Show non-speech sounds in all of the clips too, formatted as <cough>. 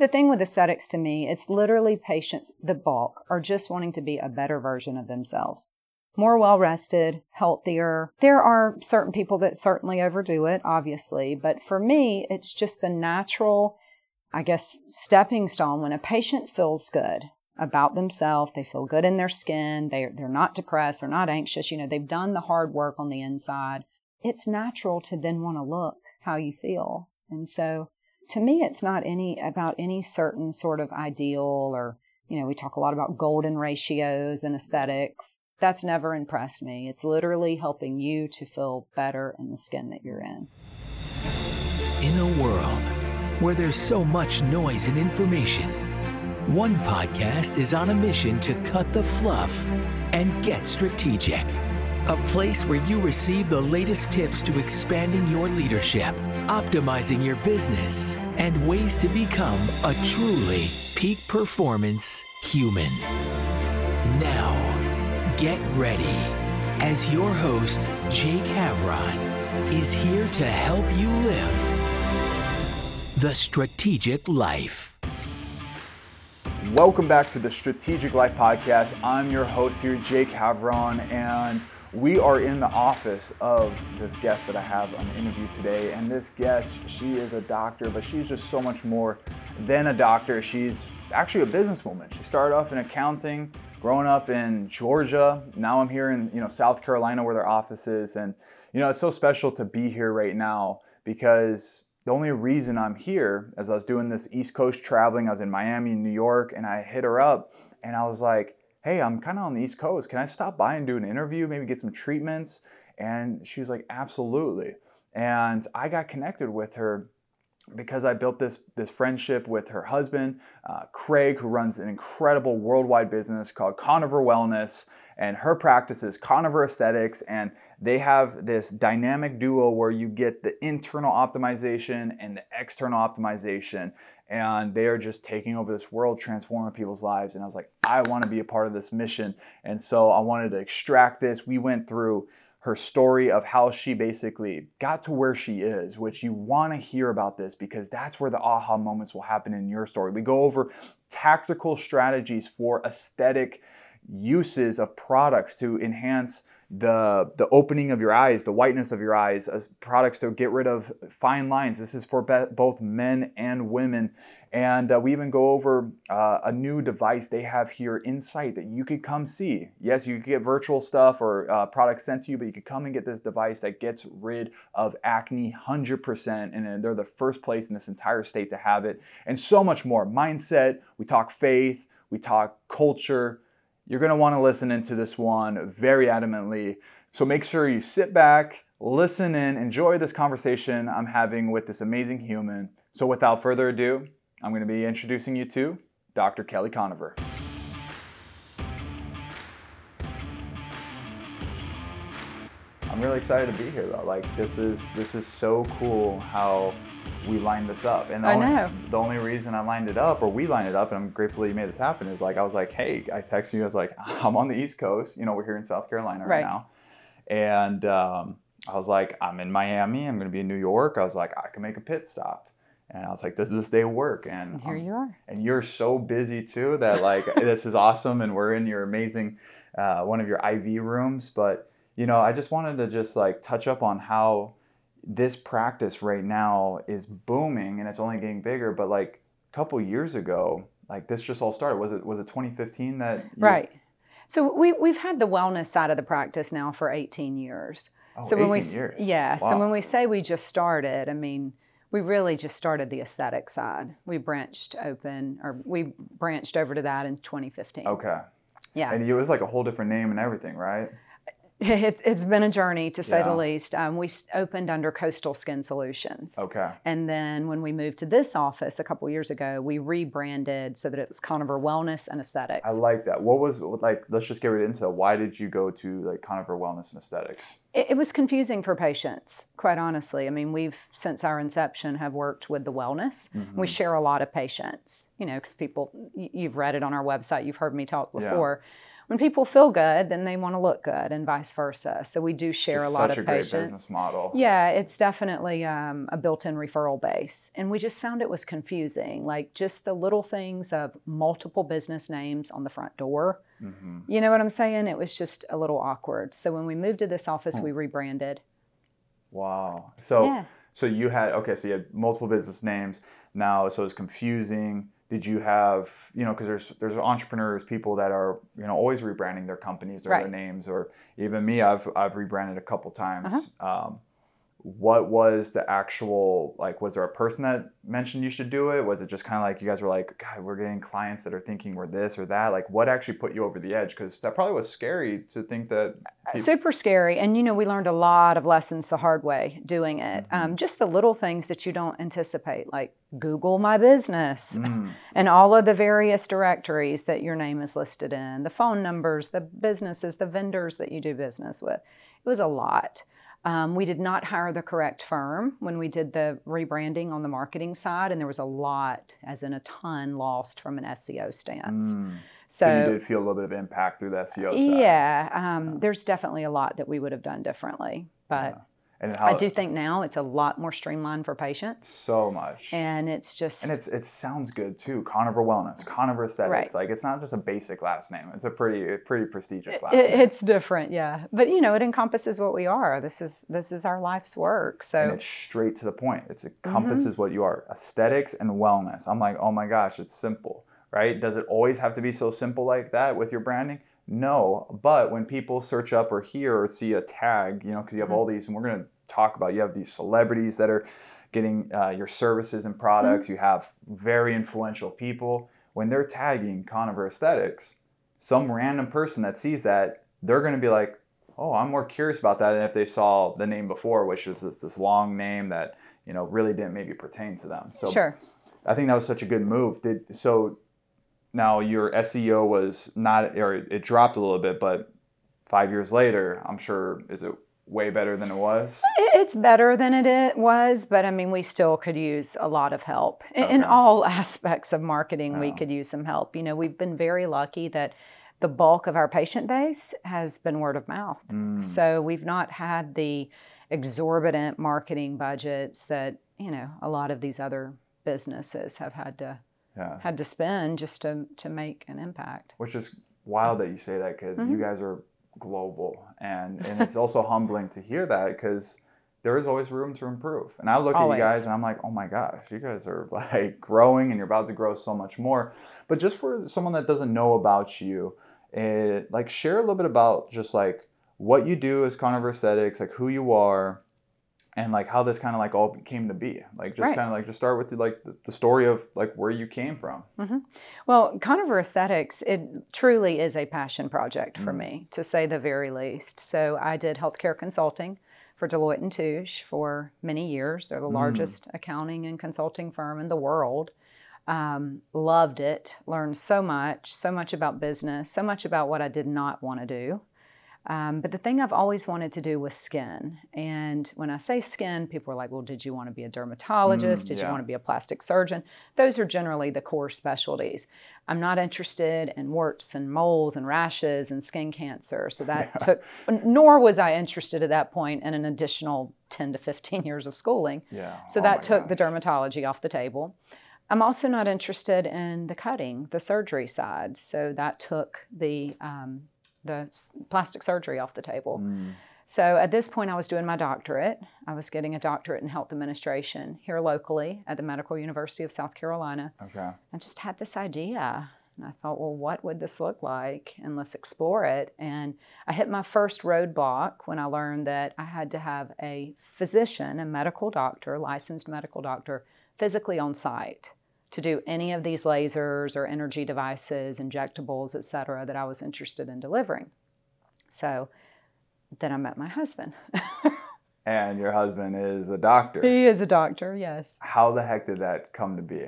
The thing with aesthetics to me, it's literally patients, the bulk, are just wanting to be a better version of themselves. More well rested, healthier. There are certain people that certainly overdo it, obviously, but for me, it's just the natural, I guess, stepping stone when a patient feels good about themselves, they feel good in their skin, they, they're not depressed, they're not anxious, you know, they've done the hard work on the inside. It's natural to then want to look how you feel. And so to me, it's not any about any certain sort of ideal or, you know, we talk a lot about golden ratios and aesthetics. That's never impressed me. It's literally helping you to feel better in the skin that you're in. In a world where there's so much noise and information, one podcast is on a mission to cut the fluff and get strategic. A place where you receive the latest tips to expanding your leadership, optimizing your business, and ways to become a truly peak performance human. Now, get ready as your host, Jake Havron, is here to help you live the strategic life. Welcome back to the Strategic Life Podcast. I'm your host here, Jake Havron, and we are in the office of this guest that I have on the interview today. And this guest, she is a doctor, but she's just so much more than a doctor. She's actually a businesswoman. She started off in accounting, growing up in Georgia. Now I'm here in you know South Carolina where their office is, and you know it's so special to be here right now because the only reason I'm here, as I was doing this East Coast traveling, I was in Miami, New York, and I hit her up, and I was like hey, I'm kind of on the East Coast. Can I stop by and do an interview, maybe get some treatments? And she was like, absolutely. And I got connected with her because I built this this friendship with her husband, uh, Craig, who runs an incredible worldwide business called Koniver Wellness, and her practice is Koniver Aesthetics, and they have this dynamic duo where you get the internal optimization and the external optimization and they are just taking over this world, transforming people's lives. And I was like, I want to be a part of this mission. And so I wanted to extract this. We went through her story of how she basically got to where she is, which you want to hear about this because that's where the aha moments will happen in your story. We go over tactical strategies for aesthetic uses of products to enhance the the opening of your eyes, the whiteness of your eyes, products to get rid of fine lines. This is for be- both men and women. And uh, we even go over uh, a new device they have here Insight that you could come see. Yes, you could get virtual stuff or uh, products sent to you, but you could come and get this device that gets rid of acne 100%. And they're the first place in this entire state to have it. And so much more. Mindset, we talk faith, we talk culture you're want to listen into this one very adamantly. So make sure you sit back, listen in, enjoy this conversation I'm having with this amazing human. So without further ado, I'm to be introducing you to Dr. Keli Koniver. I'm really excited to be here though. Like this is this is so cool how we lined this up. And the I only, know. The only reason I lined it up, or we lined it up, and I'm grateful that you made this happen, is like I was like, hey, I texted you. I was like, <laughs> I'm on the East Coast. You know, we're here in South Carolina right, right. now, and um, I was like, I'm in Miami. I'm going to be in New York. I was like, I can make a pit stop. And I was like, does this day work? And, and here um, you are. And you're so busy too that like <laughs> this is awesome, and we're in your amazing uh, one of your IV rooms. But you know, I just wanted to just like touch up on how this practice right now is booming and it's only getting bigger. But like a couple years ago, like this just all started. Was it was it 2015 that you... right? So we we've had the wellness side of the practice now for 18 years. Oh, so 18 when we years. yeah, wow. so when we say we just started, I mean we really just started the aesthetic side. We branched open or we branched over to that in 2015. Okay. Yeah. And it was like a whole different name and everything, right? <laughs> It's it's been a journey to say Yeah. the least. Um, we opened under Coastal Skin Solutions. Okay. And then when we moved to this office a couple years ago, we rebranded so that it was Koniver Wellness and Aesthetics. I like that. What was like? Let's just get right into it. why did you go to like Koniver Wellness and Aesthetics? it, it was confusing for patients, quite honestly. I mean, we've since our inception have worked with the wellness. Mm-hmm. We share a lot of patients, you know, because people you've read it on our website, you've heard me talk Yeah. When people feel good, then they want to look good, and vice versa. So we do share Just a lot such of a great business model. Yeah, it's definitely um, a built in referral base. And we just found it was confusing. Like just the little things of multiple business names on the front door. hmm You know what I'm saying? It was just a little awkward. So when we moved to this office, we rebranded. Wow. So Yeah. so you had okay, so you had multiple business names now, so it's confusing. Did you have you know because there's there's entrepreneurs, people that are you know always rebranding their companies or their names, or even me, I've I've rebranded a couple times. Uh-huh. Um, what was the actual like? Was there a person that mentioned you should do it? Was it just kind of like you guys were like, God, we're getting clients that are thinking we're this or that? Like, what actually put you over the edge? Because that probably was scary to think that. peop- Super scary. And, you know, we learned a lot of lessons the hard way doing it. Mm-hmm. Um, just the little things that you don't anticipate, like Google My Business Mm, and all of the various directories that your name is listed in, the phone numbers, the businesses, the vendors that you do business with. It was a lot. Um, we did not hire the correct firm when we did the rebranding on the marketing side, and there was a lot, as in a ton, lost from an SEO stance. mm. So, So you did feel a little bit of impact through the SEO side. yeah, um, there's definitely a lot that we would have done differently, but And how I do think now it's a lot more streamlined for patients, so much. and it's just And it's it sounds good too. Koniver Wellness, Koniver Aesthetics. Right. Like it's not just a basic last name. It's a pretty pretty prestigious last it, name. it's different, yeah. But you know, it encompasses what we are. This is this is our life's work. So and it's straight to the point. It's Mm-hmm. encompasses what you are. Aesthetics and wellness. I'm like, oh my gosh, it's simple, right? Does it always have to be so simple like that with your branding? No, but when people search up or hear or see a tag, you know, because you have all Mm-hmm. these, and we're gonna talk about, you have these celebrities that are getting uh, your services and products. Mm-hmm. You have very influential people. When they're tagging Koniver Aesthetics, some random person that sees that, they're gonna be like, oh, I'm more curious about that than if they saw the name before, which is this, this long name that you know really didn't maybe pertain to them. So sure. I think that was such a good move. Did so now your SEO was not or it dropped a little bit, but five years later, I'm sure is it way better than it was? It's better than it was, but I mean, we still could use a lot of help in, in all <laughs> aspects of marketing. We could use some help. You know, we've been very lucky that the bulk of our patient base has been word of mouth. Mm, So we've not had the exorbitant marketing budgets that you know a lot of these other businesses have had to yeah. had to spend just to to make an impact. Which is wild that you say that because Mm-hmm. you guys are global, and and <laughs> it's also humbling to hear that because there is always room to improve. And I look at you guys and I'm like, oh my gosh, you guys are <laughs> like growing and you're about to grow so much more. But just for someone that doesn't know about you, it, like share a little bit about just like what you do as Koniver Aesthetics, like who you are, and like how this kind of like all came to be. Like just Right. kind of like just start with the, like the, story of like where you came from. Well, Koniver Aesthetics, it truly is a passion project for me, to say the very least. So I did healthcare consulting for Deloitte and Touche for many years. They're the Mm. largest accounting and consulting firm in the world. Um, loved it, learned so much, so much about business, so much about what I did not want to do. Um, but the thing I've always wanted to do was skin. And when I say skin, people are like, well, did you want to be a dermatologist? Mm, did you want to be a plastic surgeon? Those are generally the core specialties. I'm not interested in warts and moles and rashes and skin cancer. So that <laughs> took, nor was I interested at that point in an additional 10 to 15 years of schooling. Yeah. So Oh that took the dermatology off the table. I'm also not interested in the cutting, the surgery side. So that took the um, the plastic surgery off the table. Mm. So at this point, I was doing my doctorate. I was getting a doctorate in health administration here locally at the Medical University of South Carolina. Okay. I just had this idea. And I thought, well, what would this look like? And let's explore it. And I hit my first roadblock when I learned that I had to have a physician, a medical doctor, licensed medical doctor, physically on site to do any of these lasers or energy devices, injectables, et cetera, that I was interested in delivering. So then I met my husband. <laughs> And your husband is a doctor. he is a doctor, yes. How the heck did that come to be?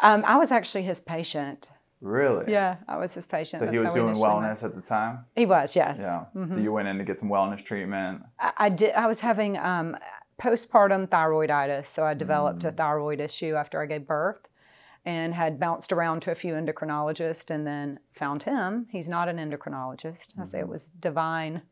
Um, I was actually his patient. Really? Yeah, I was his patient. So he That's was how we doing initially met. wellness at the time. He was, yes. Yeah. Mm-hmm. So you went in to get some wellness treatment. I, I did. I was having um, postpartum thyroiditis, so I developed Mm. a thyroid issue after I gave birth, and had bounced around to a few endocrinologists and then found him. He's not an endocrinologist. I say it was divine,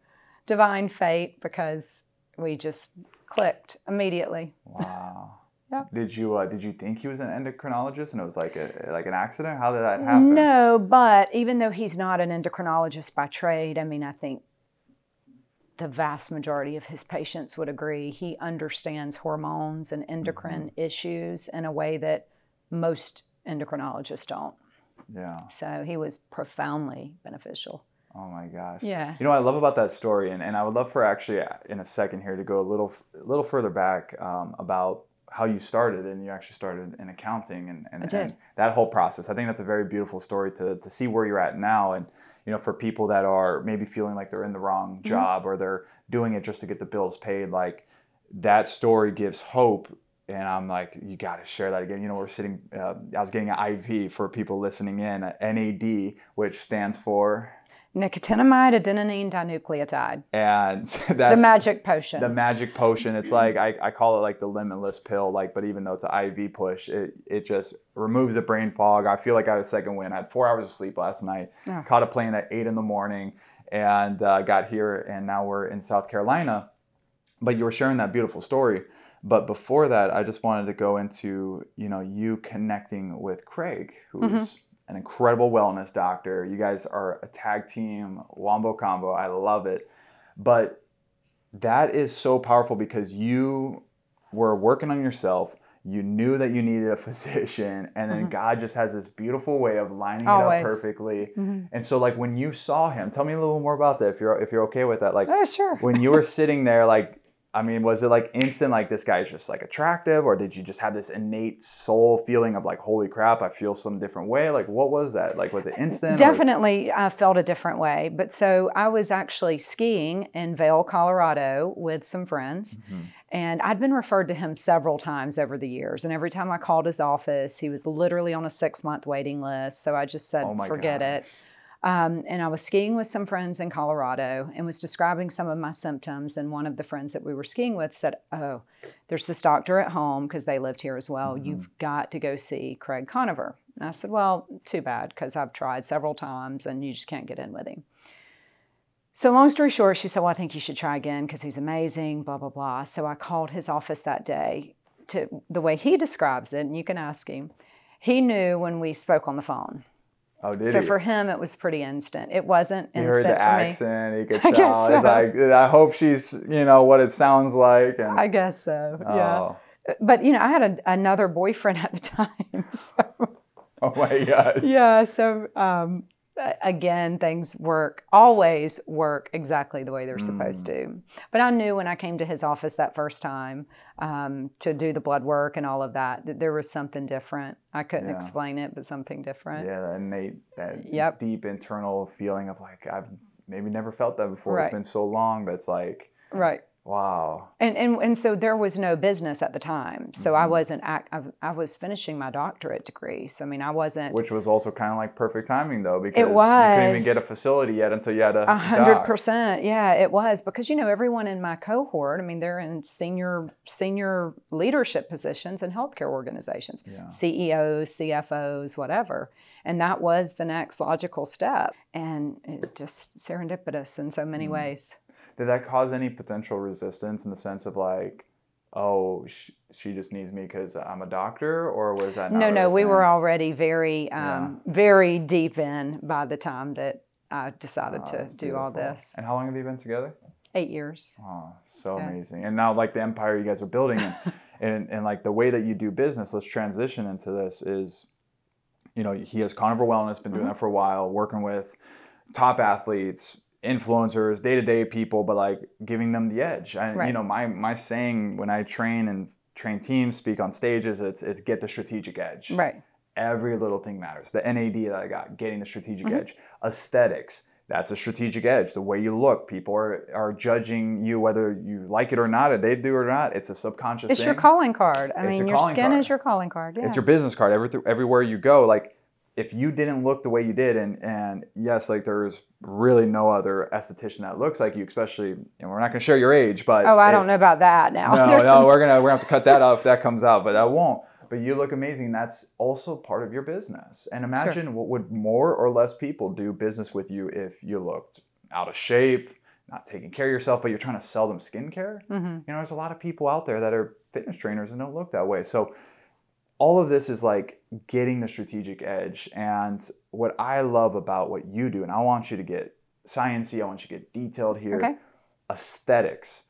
divine fate because we just clicked immediately. Wow. <laughs> Yeah. Did you uh, did you think he was an endocrinologist and it was like a like an accident? How did that happen? No, but even though he's not an endocrinologist by trade, I mean, I think the vast majority of his patients would agree he understands hormones and endocrine issues in a way that most endocrinologists don't. Yeah. So he was profoundly beneficial. Oh my gosh. Yeah. You know what I love about that story, and, and I would love for actually uh, in a second here to go a little a little further back um, about how you started, and you actually started in accounting, and, and, and that whole process. I think that's a very beautiful story to to see where you're at now, and you know for people that are maybe feeling like they're in the wrong Mm-hmm. job or they're doing it just to get the bills paid, like that story gives hope. And I'm like, you got to share that again. You know, we're sitting. Uh, I was getting an IV for people listening in, a NAD, which stands for, Nicotinamide adenine dinucleotide, and <laughs> that's the magic potion. the magic potion. It's like I, I call it like the limitless pill. Like, but even though it's an IV push, it it just removes the brain fog. I feel like I had a second win. I had four hours of sleep last night. Oh. Caught a plane at eight in the morning, and uh, got here, and now we're in South Carolina. But you were sharing that beautiful story. But before that, I just wanted to go into you know you connecting with Craig, who's Mm-hmm. an incredible wellness doctor. You guys are a tag team, wombo combo. I love it. But that is so powerful because you were working on yourself. You knew that you needed a <laughs> physician, and then God just has this beautiful way of lining it Mm-hmm. Up perfectly. Mhm. And so, like when you saw him, tell me a little more about that, if you're if you're okay with that. Like Oh, sure. when you were sitting there, like I mean, was it like instant, like this guy's just like attractive, or did you just have this innate soul feeling of like, holy crap, I feel some different way? Like, what was that? Like, was it instant? or- Definitely, I felt a different way. But so I was actually skiing in Vail, Colorado with some friends. Mm-hmm. And I'd been referred to him several times over the years. And every time I called his office, he was literally on a six month waiting list. So I just said, Oh forget gosh. it. Um, and I was skiing with some friends in Colorado and was describing some of my symptoms. And one of the friends that we were skiing with said, Oh, there's this doctor at home because they lived here as well. Mm-hmm. You've got to go see Craig Koniver. And I said, Well, too bad because I've tried several times and you just can't get in with him. So, long story short, she said, Well, I think you should try again because he's amazing, blah, blah, blah. So, I called his office that day to the way he describes it, and you can ask him. He knew when we spoke on the phone. Oh, did So, he? for him, it was pretty instant. It wasn't He heard instant the for me. accent. He <laughs> could I tell. guess He's so. like, I hope she's, you know, what it sounds like. And I guess so, yeah. oh, But, you know, I had a, another boyfriend at the time. <laughs> So, oh my god. yeah. So, um, again, things work, always work exactly the way they're supposed to. But I knew when I came to his office that first time um, to do the blood work and all of that, that there was something different. I couldn't Yeah. explain it, but something different. Yeah, that innate, that Yep. deep internal feeling of like I've maybe never felt that before. Right. It's been so long, but it's like, Right. Wow. And, and and so there was no business at the time. So Mm-hmm. I wasn't act, I, I was finishing my doctorate degree. So I mean I wasn't Which was also kind of like perfect timing though, because It you couldn't even get a facility yet until you had a A hundred doc. percent, yeah, it was because you know everyone in my cohort. I mean, they're in senior senior leadership positions in healthcare organizations, Yeah. CEOs, CFOs, whatever, and that was the next logical step, and it just serendipitous in so Mm. many ways. Did that cause any potential resistance in the sense of like, oh, sh- she just needs me because I'm a doctor, or was that not No, no, we thing? were already very, um, very deep in by the time that I decided Oh, to do all this. And how long have you been together? Eight years. Oh, so Yeah. amazing. And now like the empire you guys are building and, <laughs> and and like the way that you do business, let's transition into this is you know, he has Koniver Wellness, been Mm-hmm. doing that for a while, working with top athletes, influencers, day-to-day people, but like giving them the edge. And you know, my my saying when I train and train teams, speak on stages, it's it's get the strategic edge Right. every little thing matters. The NAD that I got, getting the strategic Mm-hmm. edge. Aesthetics, that's a strategic edge. The way you look, people are, are judging you whether you like it or not, or they do or not. It's a subconscious It's thing. your calling card. I It's mean, your your skin card. is your calling card. Yeah. It's your business card. Every, everywhere you go, like if you didn't look the way you did, and and yes, like there's really no other esthetician that looks like you, especially. And we're not going to share your age, but Oh, I don't know about that now. no, <laughs> no, some- we're gonna we're gonna have to cut that out if that comes out, but I won't. but you look amazing. That's also part of your business. And imagine sure. what would more or less people do business with you if you looked out of shape, not taking care of yourself, but you're trying to sell them skincare. Mm-hmm. You know, there's a lot of people out there that are fitness trainers and don't look that way. So all of this is like getting the strategic edge. And what I love about what you do, and I want you to get sciencey, I want you to get detailed here. Okay. Aesthetics.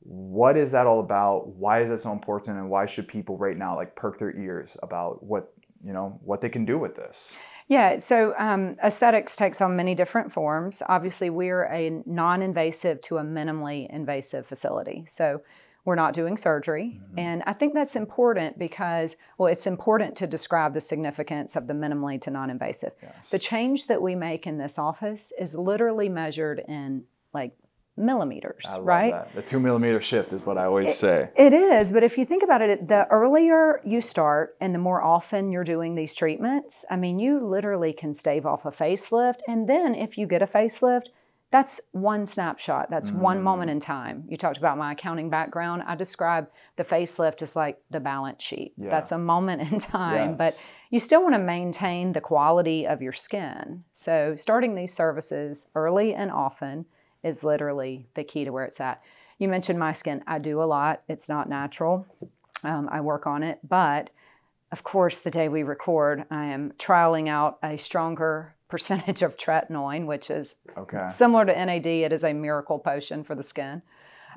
What is that all about? Why is that so important? And why should people right now like perk their ears about what you know what they can do with this? Yeah, so um, aesthetics takes on many different forms. Obviously, we're a non invasive to a minimally invasive facility. So we're not doing surgery. Mm-hmm. And I think that's important because, well, it's important to describe the significance of the minimally to non invasive. Yes. The change that we make in this office is literally measured in like millimeters, right? That. The two millimeter shift is what I always it, say. It is, but if you think about it, the earlier you start and the more often you're doing these treatments, I mean, you literally can stave off a facelift. And then if you get a facelift, that's one snapshot. That's mm. one moment in time. You talked about my accounting background. I describe the facelift as like the balance sheet. Yeah. That's a moment in time, yes. but you still want to maintain the quality of your skin. So, starting these services early and often is literally the key to where it's at. You mentioned my skin. I do a lot, it's not natural. Um, I work on it, but of course, the day we record, I am trialing out a stronger percentage of tretinoin, which is okay. similar to NAD. It is a miracle potion for the skin.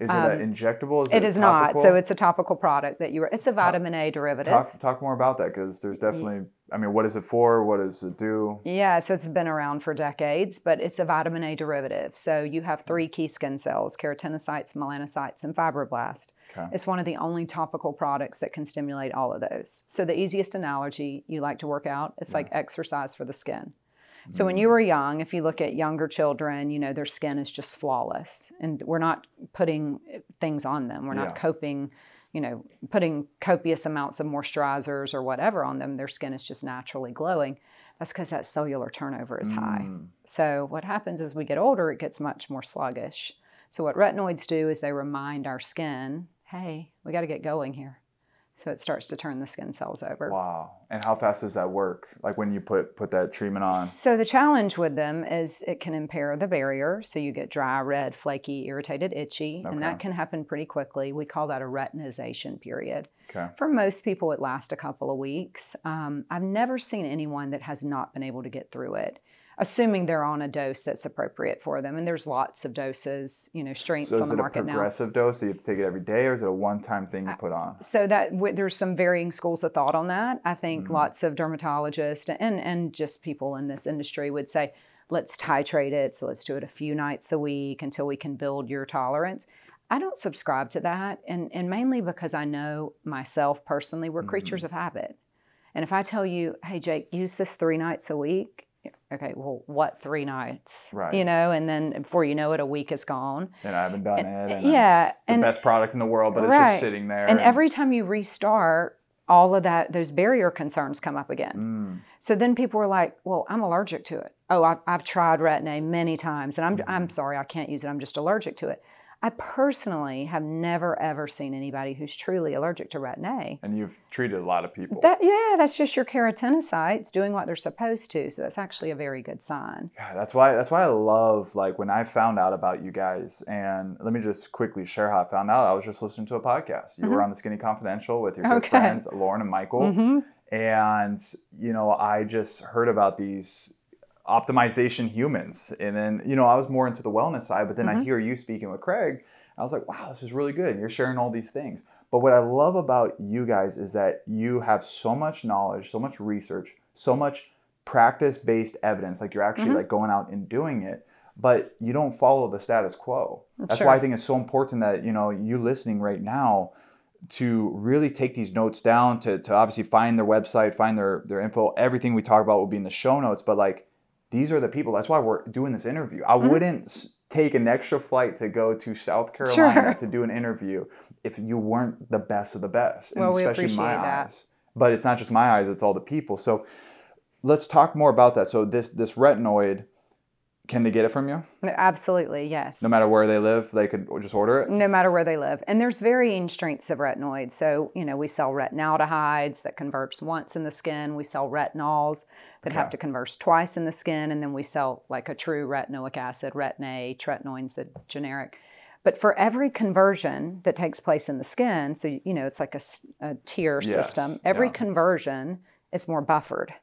Is it um, injectable? Is it, it is not. So it's a topical product that you are. It's a vitamin talk, A derivative. Talk, talk more about that because there's definitely. I mean, what is it for? What does it do? Yeah, so it's been around for decades, but it's a vitamin A derivative. So you have three key skin cells: keratinocytes, melanocytes, and fibroblasts. Okay. It's one of the only topical products that can stimulate all of those. So the easiest analogy you like to work out, it's yeah. like exercise for the skin. So when you were young, if you look at younger children, you know, their skin is just flawless. And we're not putting things on them. We're not yeah. coping, you know, putting copious amounts of moisturizers or whatever on them. Their skin is just naturally glowing. That's because that cellular turnover is mm. high. So what happens as we get older, it gets much more sluggish. So what retinoids do is they remind our skin, hey, we got to get going here. So it starts to turn the skin cells over. Wow. And how fast does that work? Like when you put put that treatment on? So the challenge with them is it can impair the barrier. So you get dry, red, flaky, irritated, itchy, okay. and that can happen pretty quickly. We call that a retinization period. Okay. For most people, it lasts a couple of weeks. Um, I've never seen anyone that has not been able to get through it assuming they're on a dose that's appropriate for them. And there's lots of doses, you know, strengths so on the market now. Is it a progressive dose? Do you have to take it every day, or is it a one-time thing you put on? So that w- there's some varying schools of thought on that. I think mm-hmm. lots of dermatologists and and just people in this industry would say, let's titrate it. So let's do it a few nights a week until we can build your tolerance. I don't subscribe to that, and and mainly because I know myself personally, we're mm-hmm. creatures of habit. And if I tell you, hey Jake, use this three nights a week, okay, well, what three nights? Right. You know, and then before you know it, a week is gone. And I haven't done and, it. And yeah. the and, best product in the world, but right. it's just sitting there. And, and, every time you restart, all of that, those barrier concerns come up again. Mm. So then people are like, well, I'm allergic to it. Oh, I, have tried Retin-A many times, and I'm, mm-hmm. I'm sorry, I can't use it. I'm just allergic to it. I personally have never ever seen anybody who's truly allergic to retin-A. And you've treated a lot of people. That, yeah, that's just your keratinocytes doing what they're supposed to. So that's actually a very good sign. Yeah, that's why that's why I love like when I found out about you guys. And let me just quickly share how I found out. I was just listening to a podcast. You mm-hmm. were on the Skinny Confidential with your good okay. friends Lauren and Michael. Mm-hmm. And you know, I just heard about these optimization humans. And then, you know, I was more into the wellness side, but then mm-hmm. I hear you speaking with Craig. I was like, wow, this is really good. You're sharing all these things. But what I love about you guys is that you have so much knowledge, so much research, so much practice based evidence. Like you're actually mm-hmm. like going out and doing it, but you don't follow the status quo. That's sure. why I think it's so important that, you know, you listening right now to really take these notes down, to, to obviously find their website, find their, their info. Everything we talk about will be in the show notes, but like these are the people. That's why we're doing this interview. I mm-hmm. wouldn't take an extra flight to go to South Carolina sure. to do an interview if you weren't the best of the best. Well, we appreciate that. Eyes. But it's not just my eyes; it's all the people. So let's talk more about that. So this this retinoid, Can they get it from you? Absolutely, yes. No matter where they live, they could just order it? no matter where they live. And there's varying strengths of retinoids. So, you know, we sell retinaldehydes that converts once in the skin. We sell retinols that have to converse twice in the skin. And then we sell like a true retinoic acid, retin A, tretinoin's the generic. But for every conversion that takes place in the skin, so, you know, it's like a tier Yes, system, every yeah. conversion is more buffered.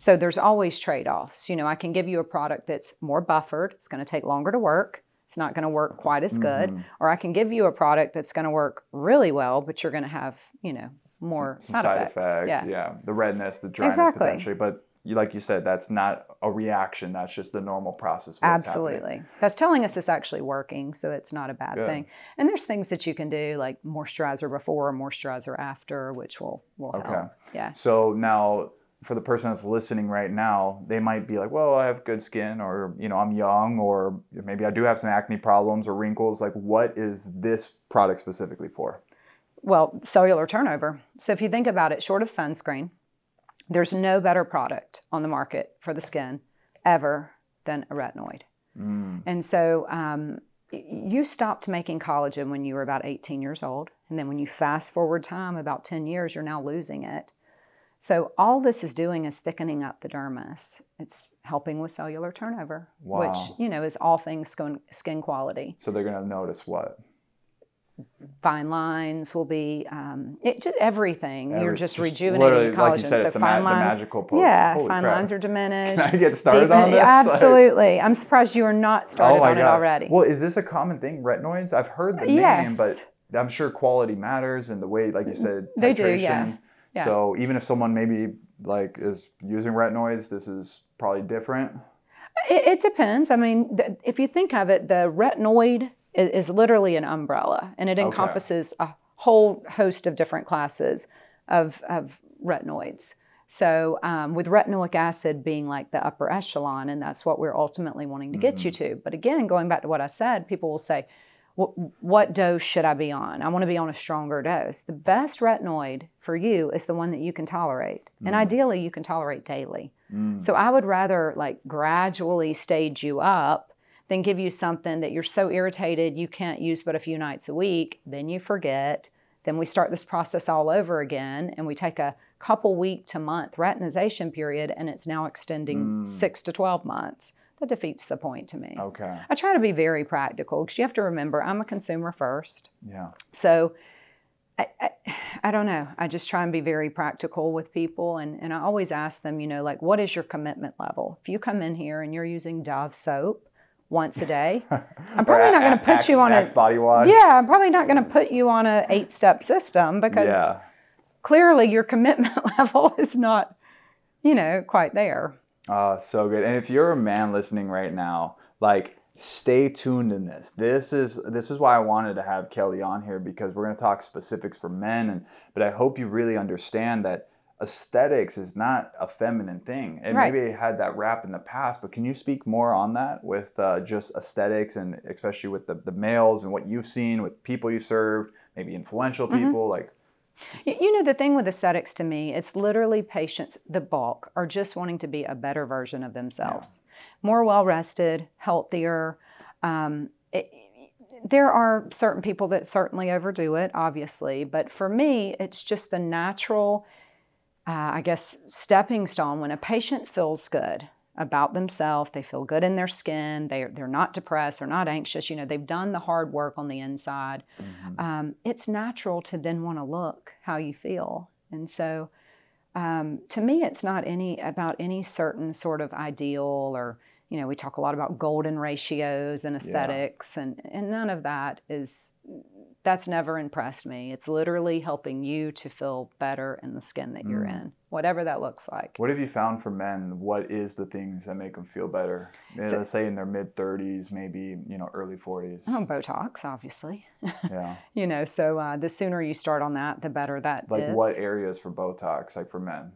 So there's always trade offs. You know, I can give you a product that's more buffered, it's going to take longer to work, it's not going to work quite as good. Mm-hmm. Or I can give you a product that's going to work really well, but you're going to have, you know, more Some side, effects. yeah. yeah. The redness, the dryness Exactly. potentially. But you, like you said, that's not a reaction. That's just the normal process. of what's happening. Absolutely. That's telling us it's actually working, so it's not a bad Good. thing. And there's things that you can do like moisturizer before, or moisturizer after, which will will Okay. help. Yeah. So now, for the person that's listening right now, they might be like, "Well, I have good skin, or you know, I'm young, or maybe I do have some acne problems or wrinkles." Like, what is this product specifically for? Well, cellular turnover. So if you think about it, short of sunscreen, there's no better product on the market for the skin ever than a retinoid. Mm. And so um, you stopped making collagen when you were about 18 years old. And then when you fast forward time about 10 years, you're now losing it. So all this is doing is thickening up the dermis. It's helping with cellular turnover, Wow. which, you know, is all things skin, skin quality. So they're gonna notice what? Fine lines will be um, it just everything. You're just, just rejuvenating the like collagen. you said, so fine ma- the lines, yeah, holy fine crap. lines are diminished. Can I get started on Deepen- this? Like- Absolutely. I'm surprised you are not started oh on it already. Well, is this a common thing? Retinoids? I've heard the Yes. name, but I'm sure quality matters and the way, like you said, They do, yeah. Yeah. So even if someone maybe like is using retinoids, this is probably different. It, it depends. I mean, th- if you think of it, the retinoid is, is literally an umbrella, and it encompasses a whole host of different classes of, of retinoids. So, um, with retinoic acid being like the upper echelon, and that's what we're ultimately wanting to get you to. But again, going back to what I said, people will say, what, what dose should I be on? I want to be on a stronger dose. The best retinoid for you is the one that you can tolerate. And mm. ideally, you can tolerate daily. Mm. So I would rather like gradually stage you up than give you something that you're so irritated you can't use but a few nights a week. Then you forget. Then we start this process all over again and we take a couple week to month retinization period and it's now extending mm. six to 12 months. That defeats the point to me. Okay. I try to be very practical because you have to remember I'm a consumer first. Yeah. So I, I, I don't know. I just try and be very practical with people. And, and I always ask them, you know, like, what is your commitment level? If you come in here and you're using Dove soap once a day, <laughs> I'm probably not going to put you on Axe a. body wash. Yeah, I'm probably not going to put you on a eight step system because Yeah. clearly your commitment <laughs> level is not, you know, quite there. Oh, so good. And if you're a man listening right now, like stay tuned in this. This is this is why I wanted to have Keli on here because we're going to talk specifics for men and but I hope you really understand that aesthetics is not a feminine thing. And Right. maybe it had that rap in the past, but can you speak more on that with uh, just aesthetics and especially with the, the males and what you've seen with people you served, maybe influential Mm-hmm. people like Y- You know, the thing with aesthetics to me, it's literally patients, the bulk, are just wanting to be a better version of themselves, more well rested, healthier. Um, it, there are certain people that certainly overdo it, obviously, but for me, it's just the natural, uh, I guess, stepping stone. When a patient feels good about themselves, they feel good in their skin, they, they're not depressed, they're not anxious, you know, they've done the hard work on the inside. Um, it's natural to then want to look how you feel. And so, um, to me, it's not any about any certain sort of ideal or you know we talk a lot about golden ratios and aesthetics and and none of that is that's never impressed me. It's literally helping you to feel better in the skin that you're in, whatever that looks like. What have you found for men? What is the things that make them feel better? So- let's say in their mid 30s, maybe you know early 40s. Oh, Botox, obviously. <laughs> Yeah. you know, so uh, the sooner you start on that, the better that is. Like what areas for Botox? Like for men?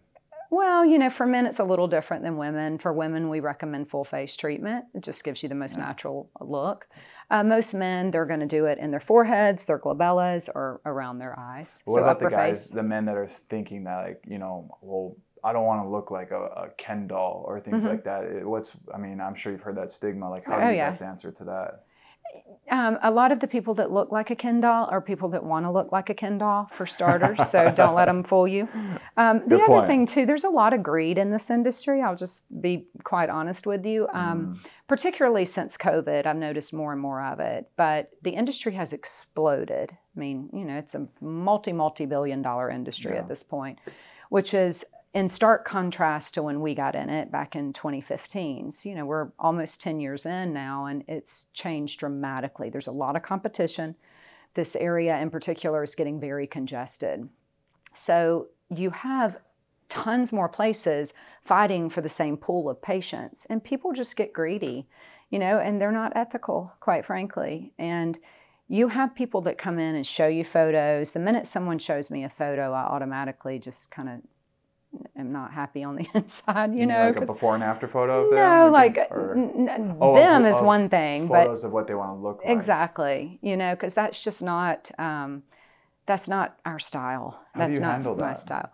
Well, you know, for men, it's a little different than women. For women, we recommend full face treatment. It just gives you the most natural look. Uh, most men, they're going to do it in their foreheads, their glabellas, or around their eyes. What about the guys, face. the men that are thinking that like you know, well, I don't want to look like a, a Ken doll or things Mhm. like that. It- what's I mean, I'm sure you've heard that stigma. Like, how do Oh, you yeah. guys answer to that? Um, a lot of the people that look like a Ken doll are people that want to look like a Ken doll, for starters. so <laughs> don't let them fool you. Um, the Good other point. thing, too, there's a lot of greed in this industry. I'll just be quite honest with you. Um, Mm. Particularly since COVID, I've noticed more and more of it. But the industry has exploded. I mean, you know, it's a multi, multi billion dollar industry Yeah. at this point, which is in stark contrast to when we got in it back in 2015. So, you know, we're almost 10 years in now and it's changed dramatically. There's a lot of competition. This area in particular is getting very congested. So, you have tons more places fighting for the same pool of patients, and people just get greedy, you know, and they're not ethical, quite frankly. And you have people that come in and show you photos. The minute someone shows me a photo, I automatically just kind of am not happy on the <laughs> inside, you, know. like a before and after photo of them? no, like or n- n- Oh, of- them is one thing, but photos of what they want to look like. Exactly. You know, because that's just not um, that's not our style. How do that's you not my that? style.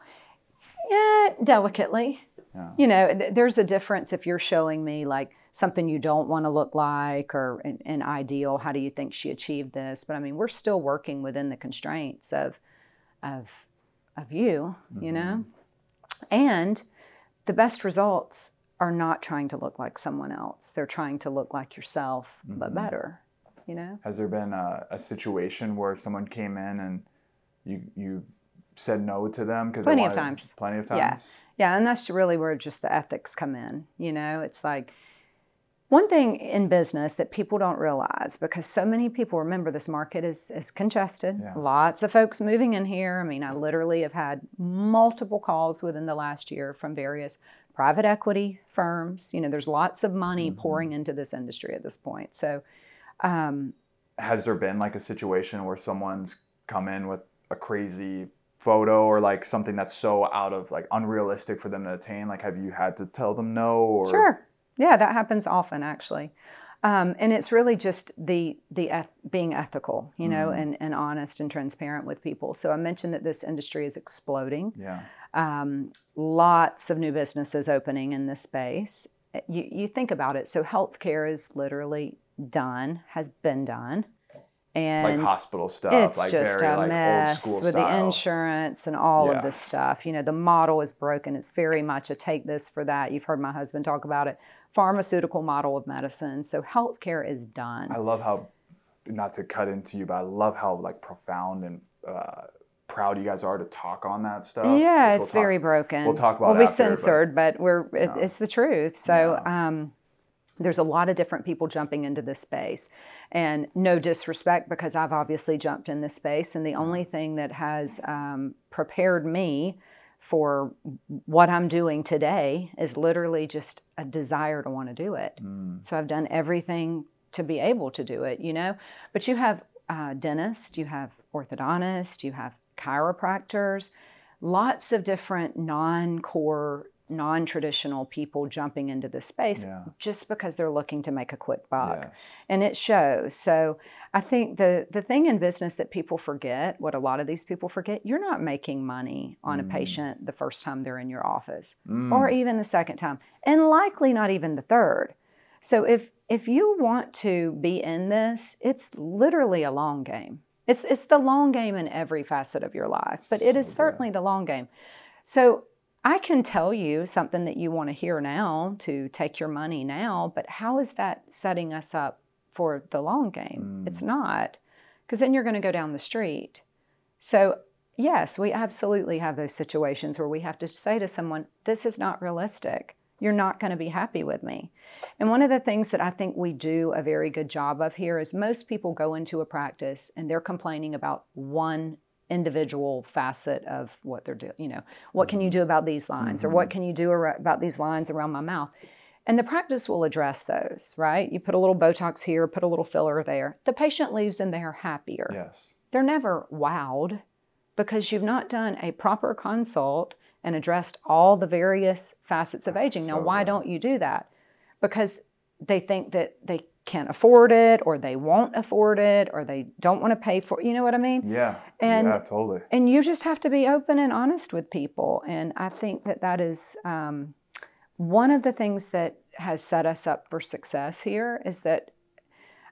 Yeah, delicately. Yeah. You know, th- there's a difference if you're showing me like something you don't want to look like or an, an ideal. How do you think she achieved this? But I mean, we're still working within the constraints of of of you. You know, and the best results are not trying to look like someone else. They're trying to look like yourself, but mm-hmm. better. You know. Has there been a, a situation where someone came in and you you said no to them because Plenty of times. Plenty of times. Yeah. Yeah, and that's really where just the ethics come in. You know, it's like one thing in business that people don't realize because so many people remember this market is, is congested. Yeah. Lots of folks moving in here. I mean, I literally have had multiple calls within the last year from various private equity firms. You know, there's lots of money Mm-hmm. pouring into this industry at this point. So, Has there been like a situation where someone's come in with a crazy photo or like something that's so out of like unrealistic for them to attain? Like, have you had to tell them no? Or Sure. Yeah, that happens often actually. Um, and it's really just the the eth- being ethical, you know, and, and honest and transparent with people. So I mentioned that this industry is exploding. Yeah. Um, lots of new businesses opening in this space. You, you think about it. So healthcare is literally done, has been done, and Like hospital stuff. it's like just very a like mess with the insurance and all Yeah. of this stuff. You know, the model is broken. It's very much a take this for that. You've heard my husband talk about it. Pharmaceutical model of medicine. So healthcare is done. I love how, not to cut into you, but I love how like profound and uh, proud you guys are to talk on that stuff. yeah, Which we'll it's talk- very broken. we'll talk about it. We'll be after, censored, but, we're it, it's the truth. So um, there's a lot of different people jumping into this space, and no disrespect because I've obviously jumped in this space, and the only thing that has um, prepared me for what I'm doing today is literally just a desire to want to do it. So I've done everything to be able to do it, you know. But you have uh, dentists, you have orthodontists, you have chiropractors, lots of different non-core, non-traditional people jumping into this space Yeah. just because they're looking to make a quick buck, Yes. and it shows. So I think the the thing in business that people forget, what a lot of these people forget, you're not making money on Mm. a patient the first time they're in your office, or even the second time, and likely not even the third. So if if you want to be in this, it's literally a long game. It's it's the long game in every facet of your life, but it is certainly the long game. So I can tell you something that you want to hear now to take your money now, but how is that setting us up for the long game? It's mm. not, because then you're going to go down the street. So, yes, we absolutely have those situations where we have to say to someone, This is not realistic. You're not going to be happy with me. And one of the things that I think we do a very good job of here is most people go into a practice and they're complaining about one individual facet of what they're doing. You know, what can you mm-hmm. do about these lines, or what mm-hmm. can you do ar- about these lines around my mouth? And the practice will address those, right? You put a little Botox here, put a little filler there. The patient leaves and they're happier Yes. they're never wowed because you've not done a proper consult and addressed all the various facets of aging. Now, So why right. don't you do that? Because they think that they can't afford it or they won't afford it or they don't want to pay for it. you know what I mean? Yeah. And- yeah, totally. And you just have to be open and honest with people. And I think that that is um, one of the things that has set us up for success here is that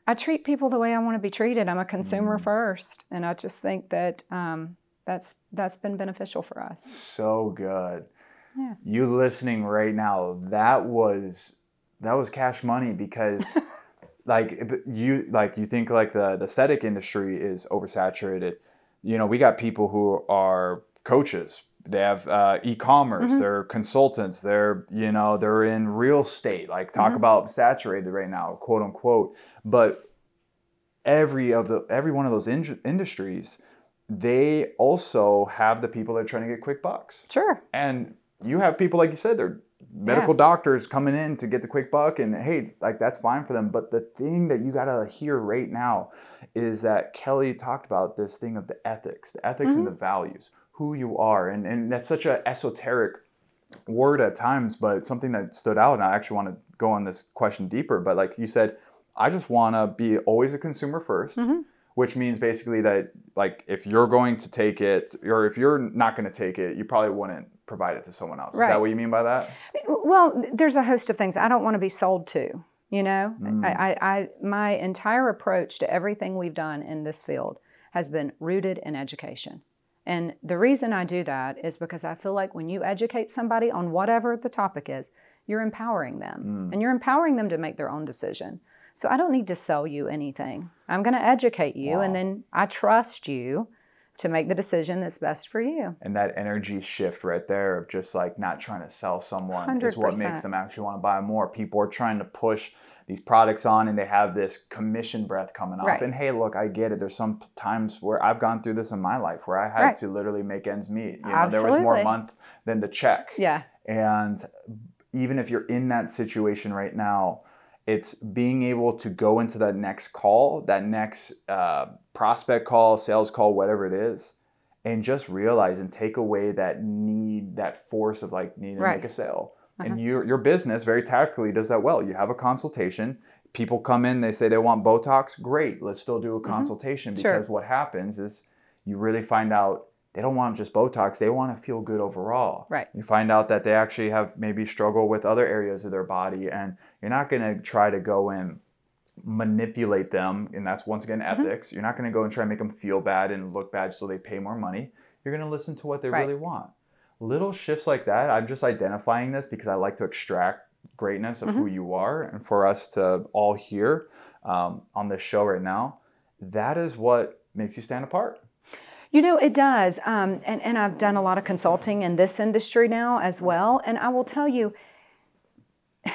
I treat people the way I want to be treated. I'm a consumer first, and I just think that um, that's that's been beneficial for us. So good. Yeah. You listening right now, that was that was cash money because <laughs> like you like you think like the the aesthetic industry is oversaturated. You know, we got people who are coaches. They have uh, e-commerce. Mhm. They're consultants. They're you know they're in real estate. Like talk Mhm. about saturated right now, quote unquote. But every of the every one of those in- industries, they also have the people that are trying to get quick bucks. Sure. And you have people like you said, they're medical doctors coming in to get the quick buck, and hey, like that's fine for them. But the thing that you gotta hear right now is that Keli talked about this thing of the ethics, the ethics and the values, who you are, and and that's such an esoteric word at times, but something that stood out. And I actually want to go on this question deeper. But like you said, I just want to be always a consumer 1st Mhm. which means basically that like if you're going to take it or if you're not going to take it, you probably wouldn't provide it to someone else. Is that what you mean by that? Well, there's a host of things I don't want to be sold to. You know, Mm. I, I, I, my entire approach to everything we've done in this field has been rooted in education. And the reason I do that is because I feel like when you educate somebody on whatever the topic is, you're empowering them and you're empowering them to make their own decision. So I don't need to sell you anything. I'm going to educate you Wow. and then I trust you to make the decision that's best for you. And that energy shift right there of just like not trying to sell someone is what makes them actually want to buy more. People are trying to push these products on and they have this commission breath coming off. Right. And hey, look, I get it. There's some times where I've gone through this in my life where I had Right. to literally make ends meet. You know, there was more month than the check. Yeah. And even if you're in that situation right now, it's being able to go into that next call, that next uh, prospect call, sales call, whatever it is, and just realize and take away that need, that force of like needing Right. to make a sale. Uh-huh. And your your business very tactically does that well. You have a consultation. People come in, they say they want Botox. Great, let's still do a consultation Mm-hmm. Sure. because what happens is you really find out they don't want just Botox. They want to feel good overall. Right. You find out that they actually have maybe struggle with other areas of their body, and you're not going to try to go and manipulate them. And that's once again Mm-hmm. ethics. You're not going to go and try and make them feel bad and look bad so they pay more money. You're going to listen to what they Right. really want. Little shifts like that. I'm just identifying this because I like to extract greatness of who Mm-hmm. you are, and for us to all hear um, on this show right now, that is what makes you stand apart. You know, it does. Um, and, and I've done a lot of consulting in this industry now as well. And I will tell you, <sighs>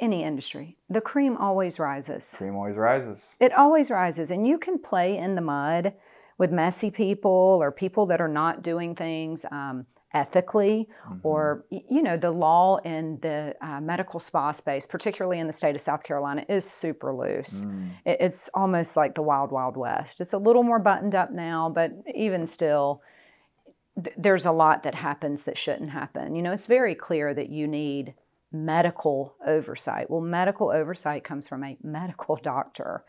any industry, the cream always rises. Cream always rises. It always rises. And you can play in the mud with messy people or people that are not doing things um, ethically or, you know, the law in the uh, medical spa space, particularly in the state of South Carolina, is super loose. It- It's almost like the wild, wild west. It's a little more buttoned up now, but even still, th- there's a lot that happens that shouldn't happen. You know, it's very clear that you need medical oversight. Well, medical oversight comes from a medical <laughs> doctor.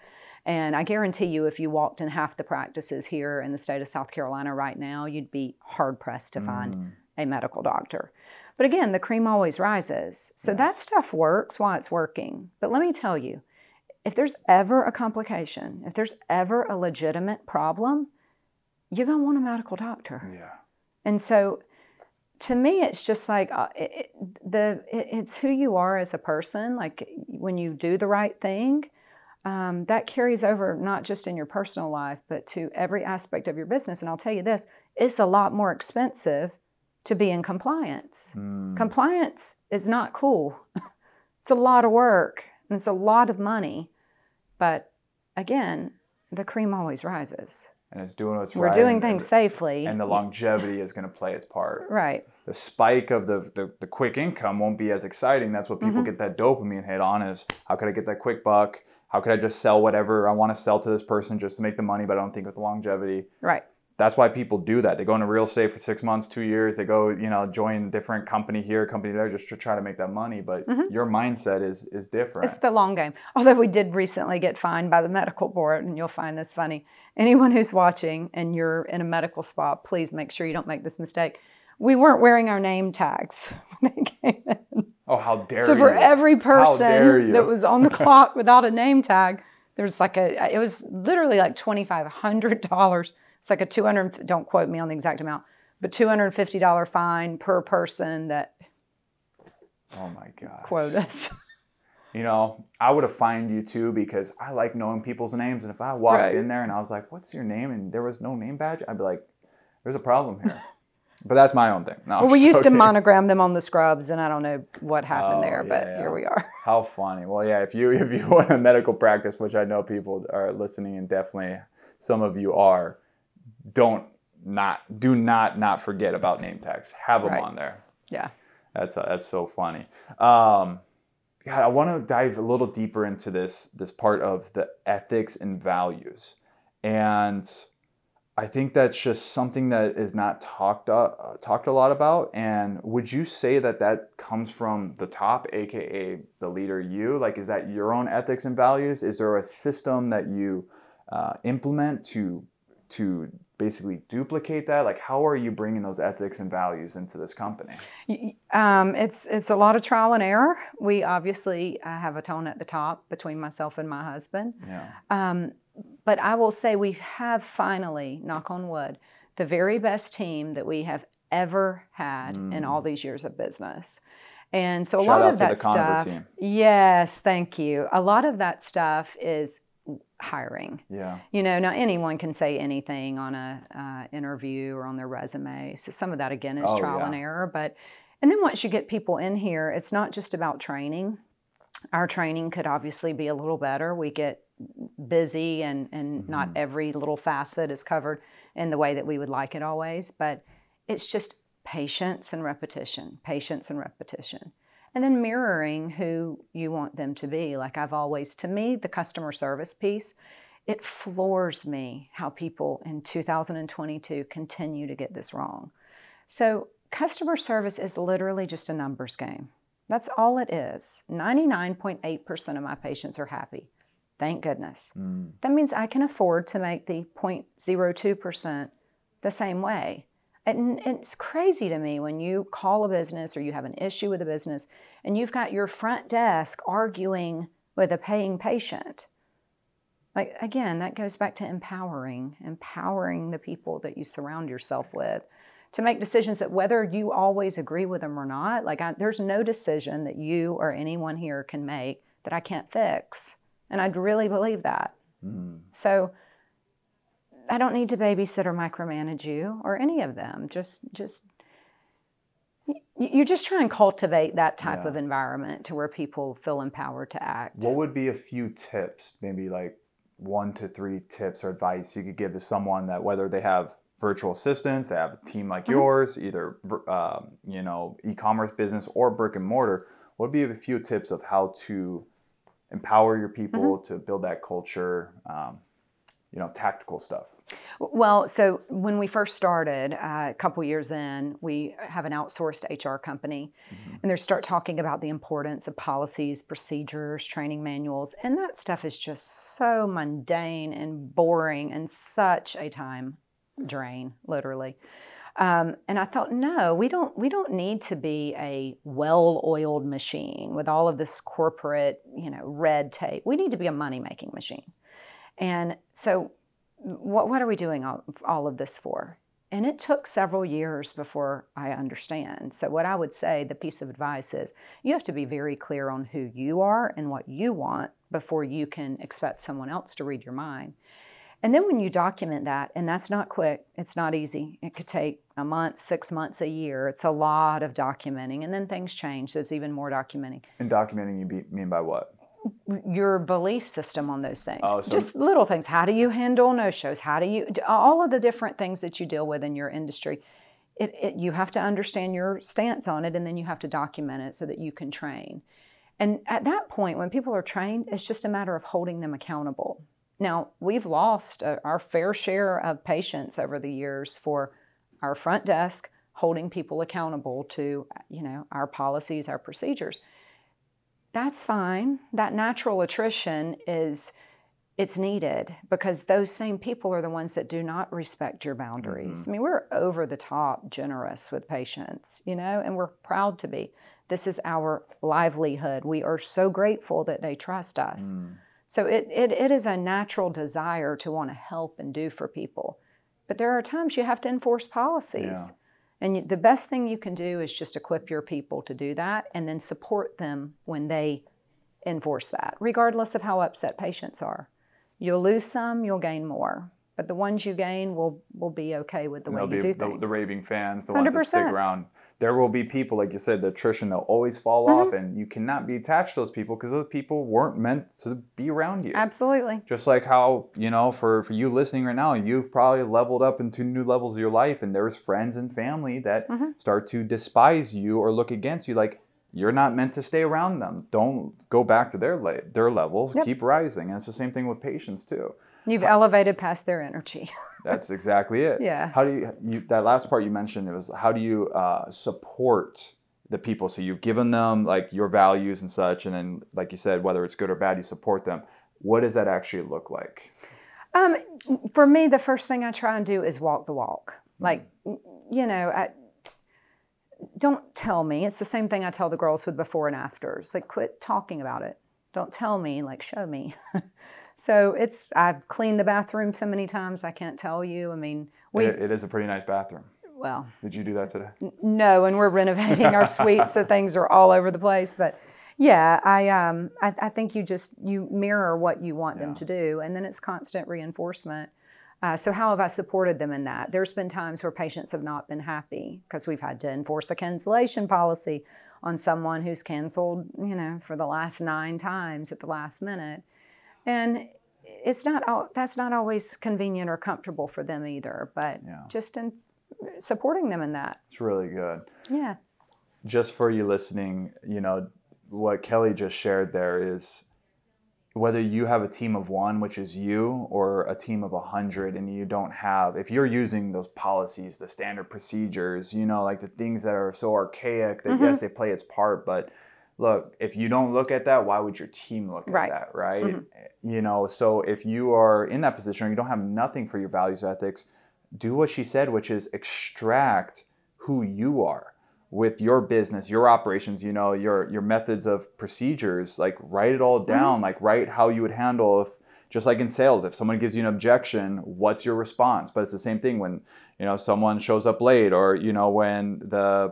And I guarantee you, if you walked in half the practices here in the state of South Carolina right now, you'd be hard pressed to find a medical doctor. But again, the cream always rises. So that stuff works while it's working. But let me tell you, if there's ever a complication, if there's ever a legitimate problem, you're going to want a medical doctor. Yeah. And so to me, it's just like uh, it, it- the it, it's who you are as a person. Like when you do the right thing, um, that carries over not just in your personal life, but to every aspect of your business. And I'll tell you this: it's a lot more expensive to be in compliance. Mm. Compliance is not cool. <laughs> it's a lot of work and it's a lot of money. But again, the cream always rises. and it's doing what's right. We're doing and- things safely. and the longevity is going to play its part. right. The spike of the, the the quick income won't be as exciting. That's what people Mm-hmm. get that dopamine hit on is how could I get that quick buck? How could I just sell whatever I want to sell to this person just to make the money, but I don't think with the longevity. Right. that's why people do that. They go into real estate for six months, two years. They go, you know, join different company here, company there, just to try to make that money. But your mindset is is different. Mm-hmm. It's the long game. Although we did recently get fined by the medical board, and you'll find this funny. Anyone who's watching and you're in a medical spa, please make sure you don't make this mistake. We weren't wearing our name tags <laughs> when they came in. Oh, how dare So you! for every person that was on the <laughs> clock without a name tag, there was like a. It was literally like twenty five hundred dollars. It's like a two hundred. Don't quote me on the exact amount, but two hundred fifty dollar fine per person that oh my god. quote us. You know, I would have fined you too because I like knowing people's names. And if I walked Right. in there and I was like, "What's your name?" and there was no name badge, I'd be like, "There's a problem here." But that's my own thing. No, Well, we I'm used to monogram them on the scrubs, and I don't know what happened Oh, there, but yeah, here we are. How funny. Well, yeah, if you if you <laughs> want a medical practice, which I know people are listening and definitely some of you are, don't not do not not forget about name tags. Have them Right. on there. Yeah. That's uh, that's so funny. Um, God, I want to dive a little deeper into this this part of the ethics and values, and I think that's just something that is not talked uh, talked a lot about. And would you say that that comes from the top, aka the leader, you? Like, is that your own ethics and values? Is there a system that you uh, implement to to basically duplicate that? Like, how are you bringing those ethics and values into this company? Um, it's it's a lot of trial and error. We obviously uh, have a tone at the top between myself and my husband. Yeah. Um, but I will say we have finally, knock on wood, the very best team that we have ever had in all these years of business. And so a Mm. Shout lot of that stuff. team. Yes, thank you. A lot of that stuff is hiring. Yeah. You know, now anyone can say anything on a uh, interview or on their resume. So some of that again is Oh, trial yeah. and error. But and then once you get people in here, it's not just about training. Our training could obviously be a little better. We get busy and and not Mm-hmm. every little facet is covered in the way that we would like it always. But it's just patience and repetition, patience and repetition. And then mirroring who you want them to be. Like I've always, to me, the customer service piece, it floors me how people in 2022 continue to get this wrong. So, customer service is literally just a numbers game. That's all it is. 99.8% of my patients are happy. Thank goodness. Mm. That means I can afford to make the 0.02% the same way. And it's crazy to me when you call a business or you have an issue with a business and you've got your front desk arguing with a paying patient. Like, again, that goes back to empowering, empowering the people that you surround yourself with to make decisions that whether you always agree with them or not, like, I, there's no decision that you or anyone here can make that I can't fix. And I'd really believe that. So, I don't need to babysit or micromanage you or any of them. Just, just you just try and cultivate that type Yeah. of environment to where people feel empowered to act. What would be a few tips, maybe like one to three tips or advice you could give to someone that whether they have virtual assistants, they have a team like Mm-hmm. yours, either um, you know e-commerce business or brick and mortar? What would be a few tips of how to empower your people Mm-hmm. to build that culture? Um, you know, tactical stuff. Well, so when we first started, uh, a couple years in, we have an outsourced HR company, and they start talking about the importance of policies, procedures, training manuals, and that stuff is just so mundane and boring and such a time drain, literally. Um, and I thought, no, we don't. We don't need to be a well-oiled machine with all of this corporate, you know, red tape. We need to be a money-making machine. And so what, what are we doing all, all of this for? And it took several years before I understand. So, what I would say, the piece of advice is you have to be very clear on who you are and what you want before you can expect someone else to read your mind. And then when you document that, and that's not quick, it's not easy. It could take a month, six months, a year. It's a lot of documenting. And then things change, so it's even more documenting And documenting, you be, mean by what? your belief system on those things. Oh, so- Just little things. How do you handle no shows? How do you all of the different things that you deal with in your industry? It, it you have to understand your stance on it, and then you have to document it so that you can train. And at that point, when people are trained, it's just a matter of holding them accountable. Now, we've lost uh, our fair share of patients over the years for our front desk holding people accountable to, you know, our policies, our procedures. That's fine. That natural attrition is it's needed because those same people are the ones that do not respect your boundaries. Mm-hmm. I mean, we're over the top generous with patients, you know, and we're proud to be. This is our livelihood. We are so grateful that they trust us. Mm. So it, it, it is a natural desire to want to help and do for people. But there are times you have to enforce policies. Yeah. And the best thing you can do is just equip your people to do that and then support them when they enforce that, regardless of how upset patients are. You'll lose some, you'll gain more. But the ones you gain will will be okay with the and way you do the, things. The raving fans, the 100%. ones that stick around. There will be people, like you said, the attrition, they'll always fall mm-hmm. off, and you cannot be attached to those people because those people weren't meant to be around you. Absolutely. Just like how, you know, for, for you listening right now, you've probably leveled up into new levels of your life, and there's friends and family that mm-hmm. start to despise you or look against you. Like, you're not meant to stay around them. Don't go back to their le- their levels. Yep. Keep rising. And it's the same thing with patients too. You've elevated past their energy. That's exactly it. Yeah. How do you, you that last part you mentioned it was how do you uh, support the people? So you've given them like your values and such, and then like you said, whether it's good or bad, you support them. What does that actually look like? Um, for me, the first thing I try and do is walk the walk. Like, you know, I, don't tell me. It's the same thing I tell the girls with before and afters. Like, quit talking about it. Don't tell me, like, show me. <laughs> so it's, I've cleaned the bathroom so many times, I can't tell you. I mean, we. it, it is a pretty nice bathroom. Well, did you do that today? N- no, and we're renovating our <laughs> suite, so things are all over the place. But yeah, I, um, I, I think you just, you mirror what you want yeah. them to do, and then it's constant reinforcement. Uh, so, how have I supported them in that? There's been times where patients have not been happy because we've had to enforce a cancellation policy on someone who's canceled, you know, for the last nine times at the last minute. And it's not that's not always convenient or comfortable for them either, but yeah. just in supporting them in that. It's really good. Yeah. Just for you listening, you know, what Keli just shared there is whether you have a team of one, which is you, or a team of a hundred, and you don't have, if you're using those policies, the standard procedures, you know, like the things that are so archaic that mm-hmm. yes, they play its part, but look, if you don't look at that, why would your team look right. at that, right? Mm-hmm. You know, so if you are in that position or you don't have nothing for your values ethics, do what she said, which is extract who you are with your business, your operations, you know, your your methods of procedures, like write it all mm-hmm. down, mm-hmm. like write how you would handle if just like in sales, if someone gives you an objection, what's your response? But it's the same thing when, you know, someone shows up late or, you know, when the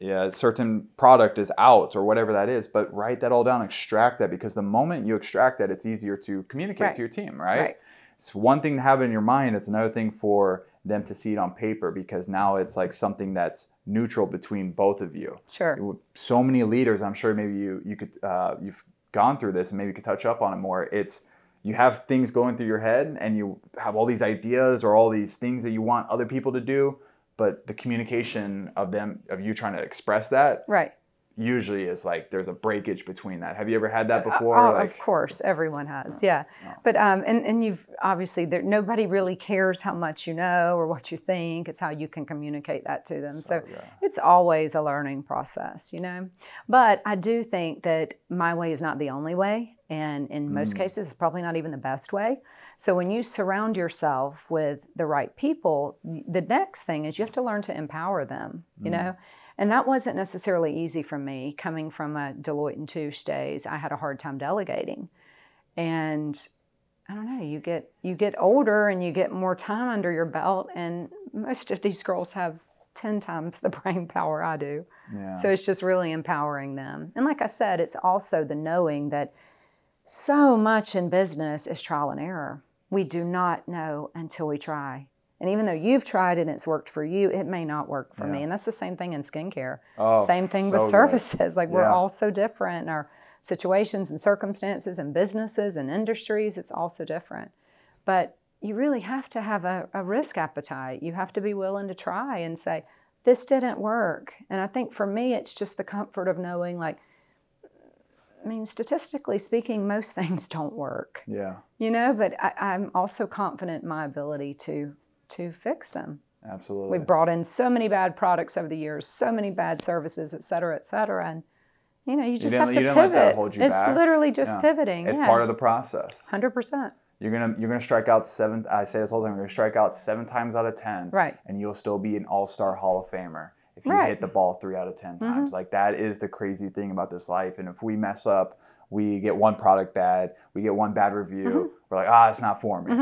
yeah, certain product is out or whatever that is, but write that all down, extract that because the moment you extract that, it's easier to communicate right. to your team, right? right? It's one thing to have it in your mind, it's another thing for them to see it on paper because now it's like something that's neutral between both of you. Sure. So many leaders, I'm sure maybe you you could uh, you've gone through this and maybe you could touch up on it more. It's you have things going through your head and you have all these ideas or all these things that you want other people to do, but the communication of them of you trying to express that right usually is like there's a breakage between that. Have you ever had that uh, before? Uh, like, of course, everyone has. No, yeah, no. but um, and and you've obviously there nobody really cares how much you know or what you think. It's how you can communicate that to them. So, so yeah. it's always a learning process, you know. But I do think that my way is not the only way, and in most mm. cases, it's probably not even the best way. So when you surround yourself with the right people, the next thing is you have to learn to empower them. You mm. know and that wasn't necessarily easy for me coming from a Deloitte and Touche days. I had a hard time delegating. And I don't know, you get you get older and you get more time under your belt and most of these girls have 10 times the <laughs> brain power I do. Yeah. So it's just really empowering them. And like I said, it's also the knowing that so much in business is trial and error. We do not know until we try. And even though you've tried and it's worked for you, it may not work for yeah. me. And that's the same thing in skincare. Oh, same thing so with services. Good. Like we're all so different in our situations and circumstances and businesses and industries. It's all so different. But you really have to have a, a risk appetite. You have to be willing to try and say, this didn't work. And I think for me, it's just the comfort of knowing, like, I mean, statistically speaking, most <laughs> things don't work. Yeah. You know, but I, I'm also confident in my ability to to fix them. Absolutely. We've brought in so many bad products over the years, so many bad services, et cetera, et cetera, and you know, you just didn't- have to you pivot. you it's back? literally just Yeah. pivoting. It's yeah, part of the process. hundred percent. You're gonna you're gonna strike out seven. I say this all the time. You're gonna strike out seven times out of ten, Right. And you'll still be an All Star Hall of Famer if you Right. Mm-hmm. hit the ball three out of 10 times. Like that is the crazy thing about this life. And if we mess up, we get one product bad, we get one bad review. Mm-hmm. We're like, ah, it's not for me.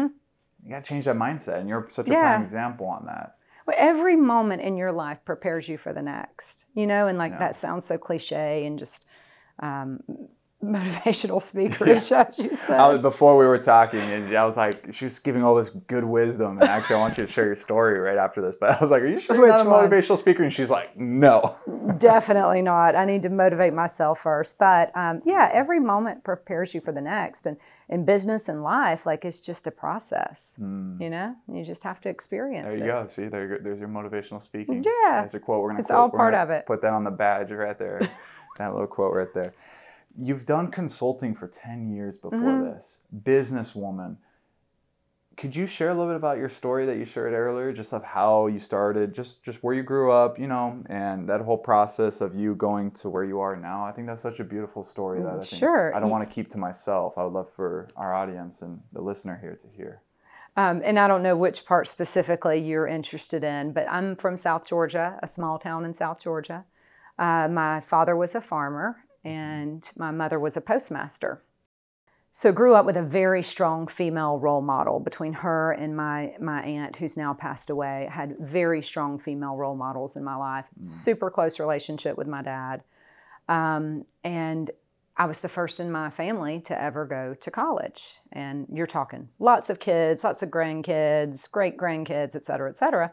You gotta change that mindset, and you're such a Yeah. prime example on that. Well, every moment in your life prepares you for the next. You know, and like Yeah. that sounds so cliche and just um, motivational <laughs> speakerish, as you said. I was, before we were talking, and I was like, she was giving all this good wisdom, and actually, I want you to share your story right after this. But I was like, "Are you sure you're not a one? motivational speaker?" And she's like, "No." Definitely not. I need to motivate myself first. But um, yeah, every moment prepares you for the next. And in business and life, like it's just a process. You know, you just have to experience. There you it. go. See, there, there's your motivational speaking. Yeah. That's a quote. We're gonna. It's quote- all part of it. Put that on the badge right there. <laughs> that little quote right there. You've done consulting for ten years before Mm-hmm. this. Businesswoman. Could you share a little bit about your story that you shared earlier, just of how you started, just just where you grew up, you know, and that whole process of you going to where you are now? I think that's such a beautiful story that I think Sure. I don't want to keep to myself. I would love for our audience and the listener here to hear. Um, and I don't know which part specifically you're interested in, but I'm from South Georgia, a small town in South Georgia. Uh, my father was a farmer, and my mother was a postmaster. So grew up with a very strong female role model between her and my my aunt who's now passed away. Had very strong female role models in my life. Super close relationship with my dad. Um, and I was the first in my family to ever go to college. And you're talking lots of kids, lots of grandkids, great grandkids, et cetera, et cetera.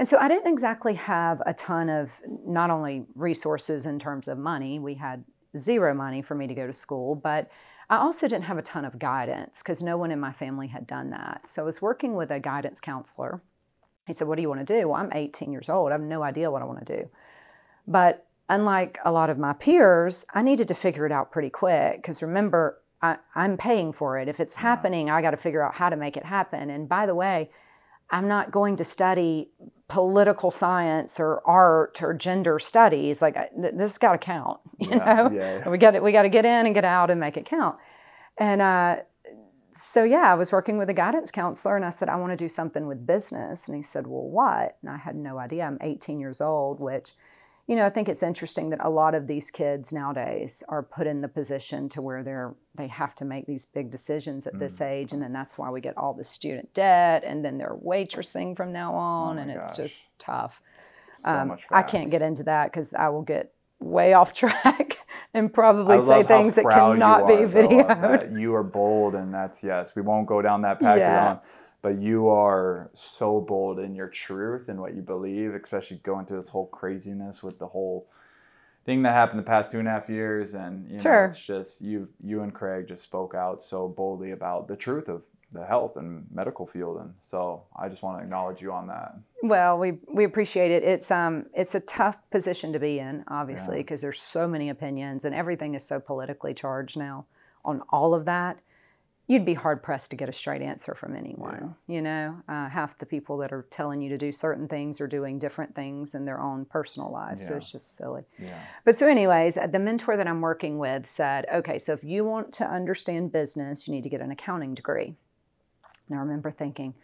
And so I didn't exactly have a ton of not only resources in terms of money, we had zero money for me to go to school, but I also didn't have a ton of guidance because no one in my family had done that. So I was working with a guidance counselor. He said, What do you want to do? Well, I'm 18 years old. I have no idea what I want to do. But unlike a lot of my peers, I needed to figure it out pretty quick because remember, I, I'm paying for it. If it's happening, I got to figure out how to make it happen. And by the way, I'm not going to study political science or art or gender studies. Like th- this got to count, <laughs> you Yeah, know. yeah, yeah. We got to, we got to get in and get out and make it count. And uh, so yeah, I was working with a guidance counselor, and I said I want to do something with business. And he said, "Well, what?" And I had no idea. I'm 18 years old, which you know, I think it's interesting that a lot of these kids nowadays are put in the position to where they're they have to make these big decisions at Mm. this age, and then that's why we get all the student debt, and then they're waitressing from now on, Oh and it's just tough. So Um, I can't get into that because I will get way <laughs> off track and probably say things that cannot be though, videoed. that. You are bold, and that's yes. We won't go down that path Yeah. But you are so bold in your truth and what you believe, especially going through this whole craziness with the whole thing that happened the past two and a half years. And you know, Sure. it's just you, you and Craig just spoke out so boldly about the truth of the health and medical field, and so I just want to acknowledge you on that. Well, we we appreciate it. It's um it's a tough position to be in, obviously, Yeah. because there's so many opinions and everything is so politically charged now on all of that. You'd be hard pressed to get a straight answer from anyone. You know, uh, half the people that are telling you to do certain things are doing different things in their own personal lives. So it's just silly. Yeah. But so, anyways, uh, the mentor that I'm working with said, okay, so if you want to understand business, you need to get an accounting degree. And I remember thinking,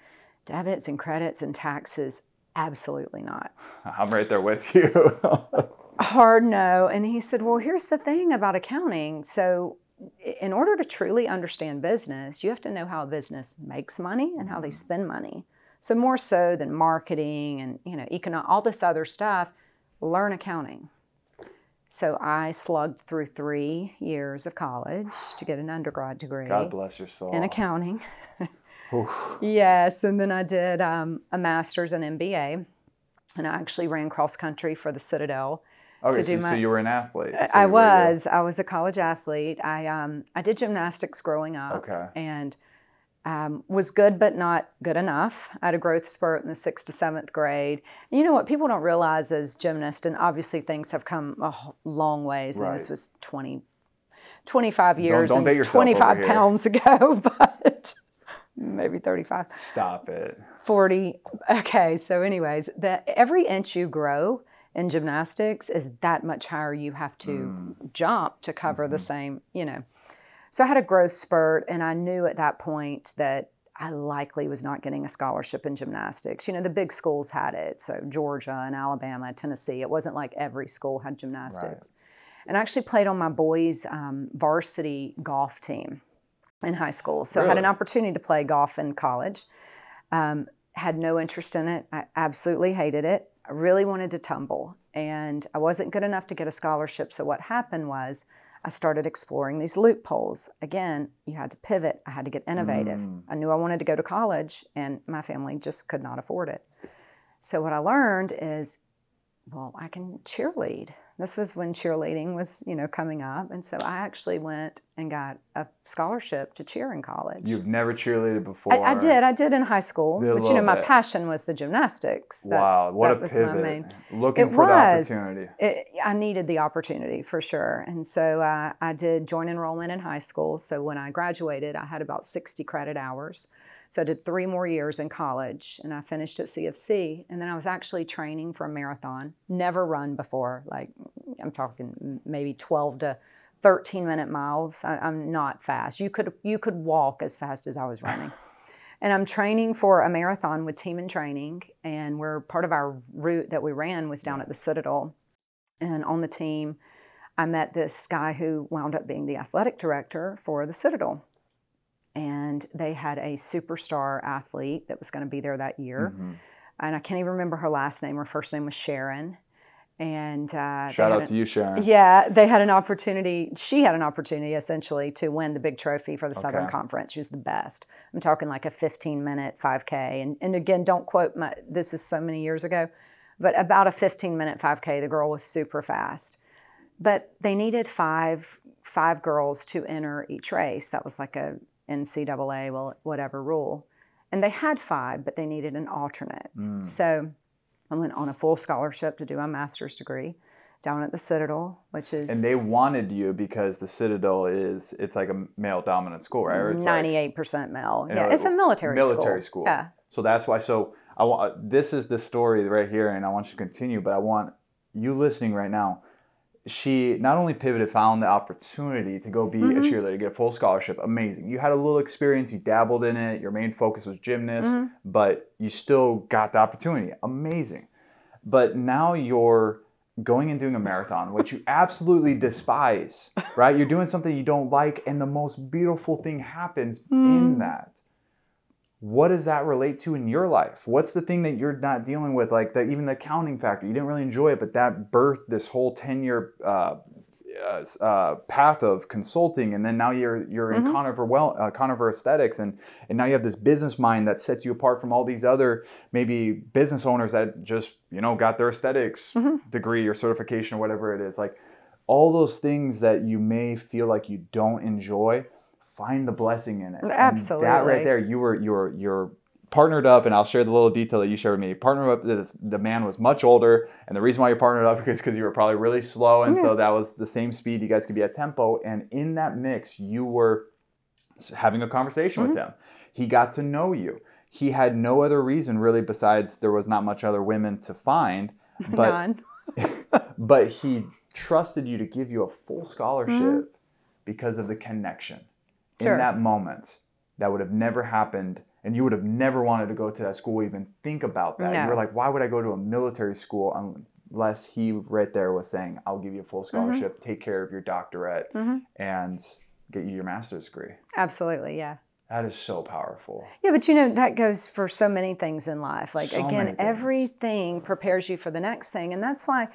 debits and credits and taxes, absolutely not. <laughs> I'm right there with you. <laughs> Hard no. And he said, well, here's the thing about accounting. So, in order to truly understand business, you have to know how a business makes money and how they spend money. So, more so than marketing and, you know, econo- all this other stuff, learn accounting. So, I slugged through three years of college to get an undergrad degree God bless your soul. in accounting. <laughs> Yes, and then I did um, a master's in MBA, and I actually ran cross country for the Citadel. Okay, to do so, so you were an athlete. So I was. I was a college athlete. I um, I did gymnastics growing up, Okay. and um, was good but not good enough. I had a growth spurt in the sixth to seventh grade. And you know what people don't realize as gymnasts, and obviously things have come a long ways. And this was 20, 25 years don't date and 25 pounds <laughs> ago, but maybe 35. Stop it. 40. Okay, so anyways, the every inch you grow in gymnastics is that much higher you have to jump to cover the same, you know. So I had a growth spurt and I knew at that point that I likely was not getting a scholarship in gymnastics. You know, the big schools had it. So Georgia and Alabama, Tennessee. It wasn't like every school had gymnastics. And I actually played on my boys' um, varsity golf team in high school. So I had an opportunity to play golf in college. Um, had no interest in it. I absolutely hated it. I really wanted to tumble, and I wasn't good enough to get a scholarship. So what happened was I started exploring these loopholes. Again, you had to pivot. I had to get innovative. Mm. I knew I wanted to go to college, and my family just could not afford it. So what I learned is, well, I can cheerlead. This was when cheerleading was, you know, coming up, and so I actually went and got a scholarship to cheer in college. You've never cheerleaded before. I, I did. I did in high school, Did but you know, my bit. passion was the gymnastics. That's, Wow, what that a was pivot. my main. Looking It for was. the opportunity. It, I needed the opportunity for sure, and so uh, I did joint enrollment in high school. So when I graduated, I had about sixty credit hours. So I did three more years in college, and I finished at CFC. And then I was actually training for a marathon. Never run before. Like I'm talking maybe twelve to 13 minute miles. I, I'm not fast. You could you could walk as fast as I was <laughs> running. And I'm training for a marathon with Team in Training, and we're part of our route that we ran was down at the Citadel. And on the team, I met this guy who wound up being the athletic director for the Citadel. And they had a superstar athlete that was going to be there that year. Mm-hmm. And I can't even remember her last name. Her first name was Sharon. And uh, Shout out a- to you, Sharon. yeah, they had an opportunity. She had an opportunity essentially to win the big trophy for the Southern Conference. She was the best. I'm talking like a 15 minute 5K. And, and again, don't quote my, this is so many years ago, but about a 15 minute 5K. The girl was super fast. But they needed five five girls to enter each race. That was like a NCAA, well, whatever rule. And they had five, but they needed an alternate. Hmm. So I went on a full scholarship to do my master's degree down at the Citadel, which is And they wanted you because the Citadel is it's like a male dominant school, right? It's ninety-eight percent male. Yeah, know, it's a military, school. military school. Yeah, So that's why. So I want this is the story right here, and I want you to continue. But I want you listening right now. She not only pivoted, found the opportunity to go be Mm-hmm. a cheerleader, get a full scholarship. Amazing. You had a little experience. You dabbled in it. Your main focus was gymnast, Mm-hmm. but you still got the opportunity. Amazing. But now you're going and doing a marathon, which you absolutely <laughs> despise, right? You're doing something you don't like, and the most beautiful thing happens Mm. in that what does that relate to in your life? What's the thing that you're not dealing with? Like the, even the accounting factor, you didn't really enjoy it, but that birthed this whole 10 year uh, uh, path of consulting. And then now you're, you're in Koniver, well, uh, Koniver aesthetics. And, and now you have this business mind that sets you apart from all these other maybe business owners that just, you know, got their aesthetics degree or certification or whatever it is. Like all those things that you may feel like you don't enjoy, find the blessing in it. And that Absolutely. right there, you were you were you're partnered up, and I'll share the little detail that you shared with me. Partnered up, this, the man was much older, and the reason why you partnered up <laughs> is because you were probably really slow, and so that was the same speed you guys could be at tempo. And in that mix, you were having a conversation Mm-hmm. with him. He got to know you. He had no other reason really besides there was not much other women to find, <laughs> but none. <laughs> but he trusted you to give you a full scholarship Mm-hmm. because of the connection Sure. in that moment that would have never happened and you would have never wanted to go to that school even think about that you No. were like why would i go to a military school unless he right there was saying i'll give you a full Mm-hmm. scholarship take care of your doctorate and get you your master's degree Absolutely, yeah. that is so powerful Yeah, but you know, that goes for so many things in life. Like, So again, everything prepares you for the next thing. And that's why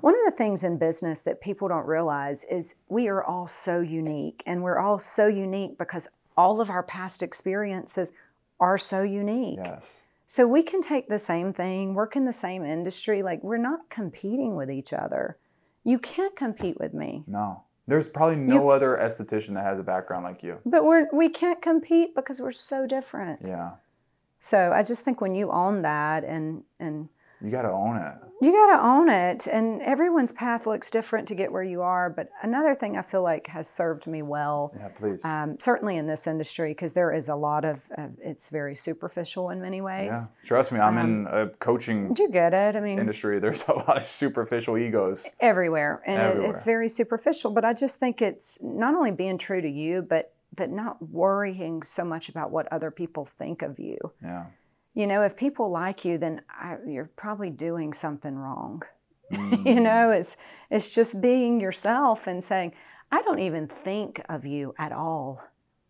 one of the things in business that people don't realize is we are all so unique. And we're all so unique because all of our past experiences are so unique. yes So we can take the same thing, work in the same industry. Like, we're not competing with each other. You can't compete with me. no there's probably no other esthetician that has a background like you But we're we can't compete because we're so different. yeah So I just think when you own that and and You got to own it. You got to own it. And everyone's path looks different to get where you are. But another thing I feel like has served me well, Yeah, please. um, certainly in this industry, because there is a lot of, uh, it's very superficial in many ways. yeah. Trust me, I'm in Um, a coaching You get it. I mean, industry. There's a lot of superficial egos. everywhere and It, Everywhere. it's very superficial but i just think it's not only being true to you but but not worrying so much about what other people think of you Yeah. You know if people like you then I, you're probably doing something wrong <laughs> you Mm. know it's it's just being yourself and saying i don't even think of you at all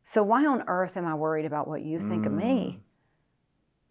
so why on earth am i worried about what you think of Mm. me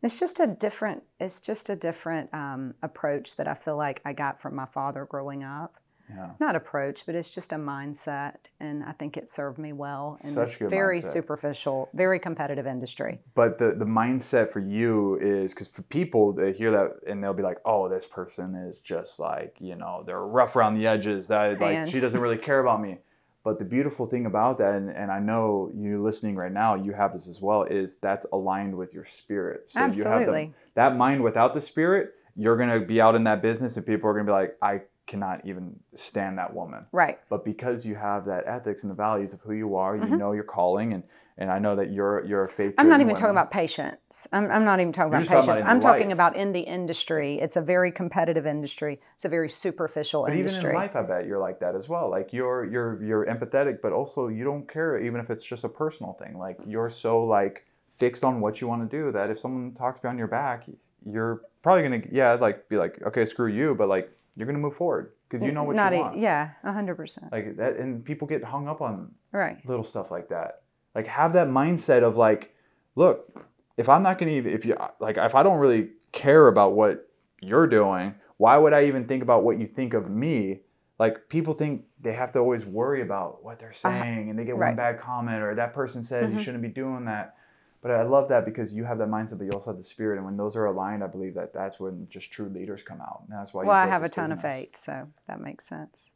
it's just a different it's just a different um, approach that i feel like i got from my father growing up Yeah. not approach but it's just a mindset and i think it served me well in Such this very mindset. superficial very competitive industry But the, the mindset for you is because for people, they hear that and they'll be like, oh, this person is just like, you know, they're rough around the edges. That like And- she doesn't really care about me. But the beautiful thing about that, and, and I know you listening right now, you have this as well, is that's aligned with your spirit. So you have the, Absolutely. that mind without the spirit, you're gonna be out in that business and people are gonna be like, I cannot even stand that woman. right But because you have that ethics and the values of who you are, you Mhm. know your calling, and and I know that you're you're a faith. i'm not even talking about patience i'm, I'm not even talking You're about just talking about patience i'm talking about in the industry it's a very competitive industry it's a very superficial industry. But even in life, I bet you're like that as well. Like you're you're you're empathetic, but also you don't care even if it's just a personal thing. Like you're so like fixed on what you want to do that if someone talks behind your back, you're probably gonna yeah like be like okay screw you, but like you're gonna move forward because you know what not you want. yeah 100% Like that, and people get hung up on right little stuff like that. Like have that mindset of like, look, if I'm not gonna even if you like if I don't really care about what you're doing, why would I even think about what you think of me? Like people think they have to always worry about what they're saying and they get one bad comment or that person says you Mhm. shouldn't be doing that. But I love that because you have that mindset, but you also have the spirit, and when those are aligned, I believe that that's when just true leaders come out. And that's why. you well i have a ton of faith so that makes sense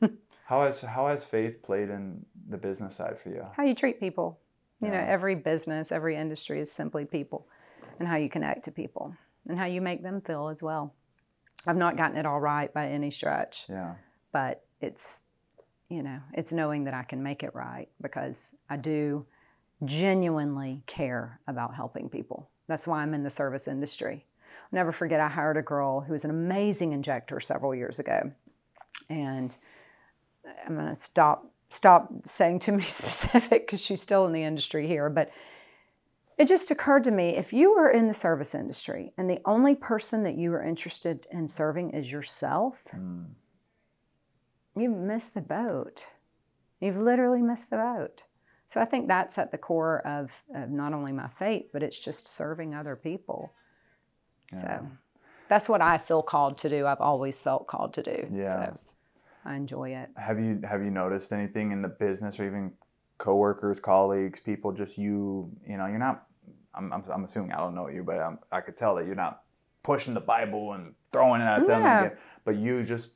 <laughs> How has how has faith played in the business side for you? how you treat people. You know, every business, every industry is simply people and how you connect to people and how you make them feel as well. I've not gotten it all right by any stretch, Yeah. but it's, you know, it's knowing that I can make it right because I do genuinely care about helping people. That's why I'm in the service industry. I'll never forget, I hired a girl who was an amazing injector several years ago. And I'm going to stop stop saying too many <laughs> specific because she's still in the industry here. But it just occurred to me if you are in the service industry and the only person that you are interested in serving is yourself, Mm. you've missed the boat. You've literally missed the boat. So I think that's at the core of, of not only my faith, but it's just serving other people. Yeah. So that's what I feel called to do. I've always felt called to do. Yeah. So I enjoy it. Have you have you noticed anything in the business or even coworkers, colleagues, people, just you? You know, you're not. I'm, I'm, I'm assuming I don't know you, but I'm, I could tell that you're not pushing the Bible and throwing it at them. Yeah. and get- but you just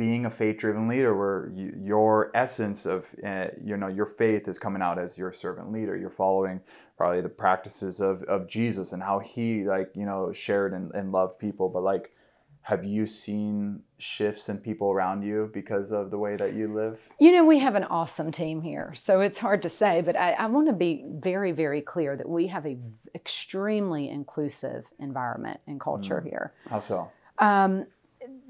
being a faith-driven leader, where you, your essence of uh, you know your faith is coming out as your servant leader. You're following probably the practices of, of Jesus and how he like you know shared and, and loved people. But like, have you seen shifts in people around you because of the way that you live? You know, we have an awesome team here, so it's hard to say, but I, I want to be very, very clear that we have a v- extremely inclusive environment and culture here. How so? Um,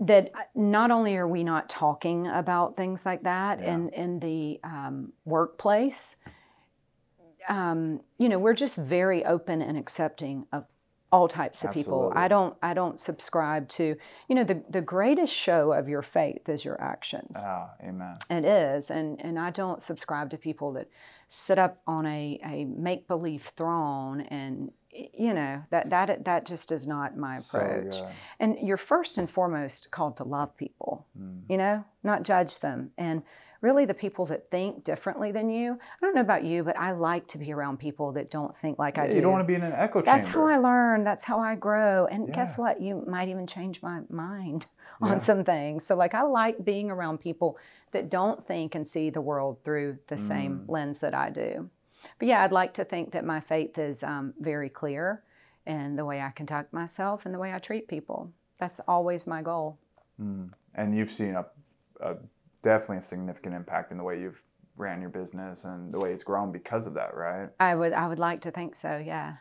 that not only are we not talking about things like that Yeah. in, in the um, workplace, um, you know, we're just very open and accepting of all types of people. I don't I don't subscribe to, you know, the, the greatest show of your faith is your actions. Ah, amen. It is, and and I don't subscribe to people that sit up on a, a make believe throne, and you know that that that just is not my So approach. and you're first and foremost called to love people, Mm. you know, not judge them, and really the people that think differently than you. I don't know about you, but I like to be around people that don't think like I do. You don't want to be in an echo chamber. That's how I learn. That's how I grow. And guess what? You might even change my mind <laughs> Yeah. on some things. So, like, I like being around people that don't think and see the world through the same Mm. lens that I do. But yeah, I'd like to think that my faith is um, very clear in the way I conduct myself and the way I treat people. That's always my goal. And you've seen a, a definitely a significant impact in the way you've ran your business and the way it's grown because of that, right? I would I would like to think so. Yeah.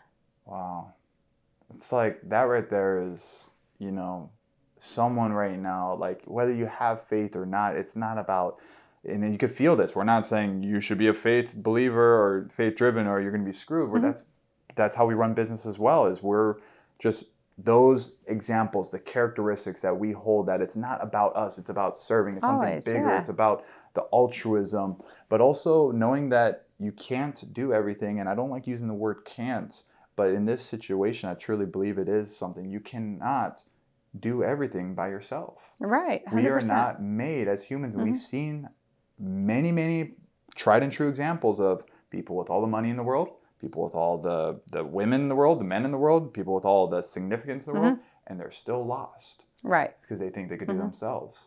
Wow. It's like that right there is, you know, someone right now, like whether you have faith or not, it's not about, and then you could feel this. We're not saying you should be a faith believer or faith driven or you're going to be screwed. Where mm-hmm. that's that's how we run business as well. Is we're just those examples, the characteristics that we hold. That it's not about us. It's about serving. It's something Always, bigger. yeah. It's about the altruism, but also knowing that you can't do everything. And I don't like using the word can't, but in this situation, I truly believe it is something you cannot do everything by yourself. Right. 100%. We are not made as humans. and We've seen many, many tried and true examples of people with all the money in the world, people with all the, the women in the world, the men in the world, people with all the significance in the world, and they're still lost Right. because they think they could Mm-hmm. do themselves.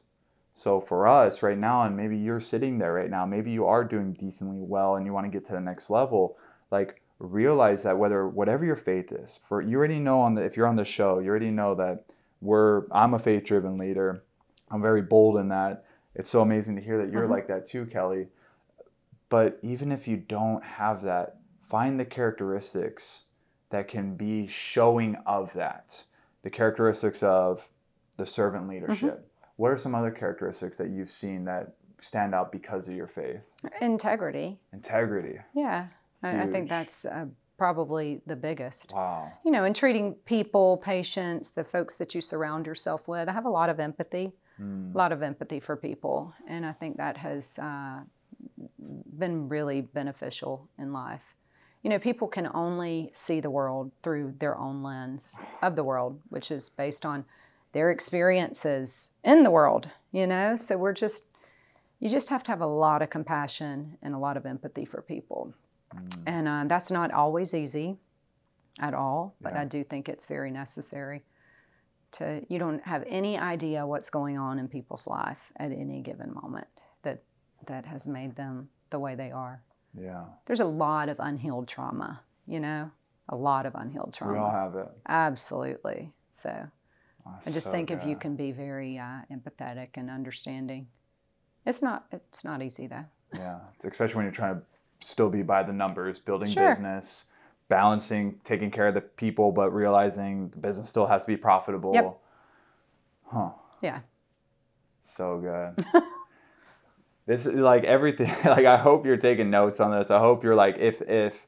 So for us right now, and maybe you're sitting there right now, maybe you are doing decently well and you want to get to the next level, like realize that whether whatever your faith is, for you already know on the if you're on the show, you already know that we're I'm a faith driven leader. I'm very bold in that. It's so amazing to hear that you're like that too, Keli. But even if you don't have that, find the characteristics that can be showing of that. The characteristics of the servant leadership. What are some other characteristics that you've seen that stand out because of your faith? Integrity. Integrity. Yeah. I, I think that's uh, probably the biggest. Wow. You know, in treating people, patients, the folks that you surround yourself with, I have a lot of empathy, a lot of empathy for people. And I think that has uh, been really beneficial in life. You know, people can only see the world through their own lens of the world, which is based on their experiences in the world, you know? So we're just, you just have to have a lot of compassion and a lot of empathy for people. And uh, that's not always easy at all, but I do think it's very necessary. To you don't have any idea what's going on in people's life at any given moment that that has made them the way they are. Yeah. There's a lot of unhealed trauma, you know, a lot of unhealed trauma. We all have it. Absolutely. So I just so think if you can be very uh, empathetic and understanding, it's not it's not easy though. Yeah, it's especially when you're trying to still be by the numbers, building Sure. business, balancing taking care of the people, but realizing the business still has to be profitable. Yep. Huh. Yeah. So good. <laughs> this is like everything. <laughs> Like I hope you're taking notes on this. I hope you're like if if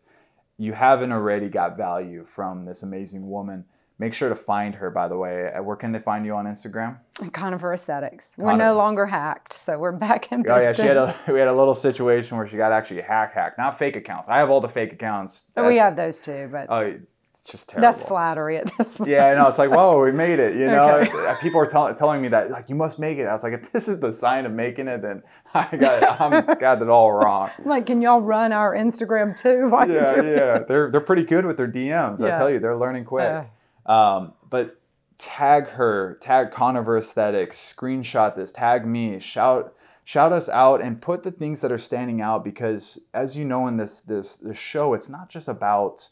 you haven't already got value from this amazing woman, make sure to find her. By the way, Uh, where can they find you on Instagram? Koniver Aesthetics. We're no longer hacked, so we're back in business. Oh yeah, she had a <laughs> we had a little situation where she got actually hack hacked, not fake accounts. I have all the fake accounts. But we have those too, but Oh, it's just terrible. that's flattery at this point. Yeah, I know. It's like, whoa, we made it. You know, Okay. <laughs> people are tell- telling me that, like, you must make it. I was like, if this is the sign of making it, then <laughs> I got, I'm got it all wrong. Like, can y'all run our Instagram too? Yeah, yeah. it? They're they're pretty good with their DMs. I tell you, they're learning quick. Um, but tag her, tag Koniver Aesthetics, screenshot this, tag me, shout shout us out, and put the things that are standing out because, as you know, in this this this show, it's not just about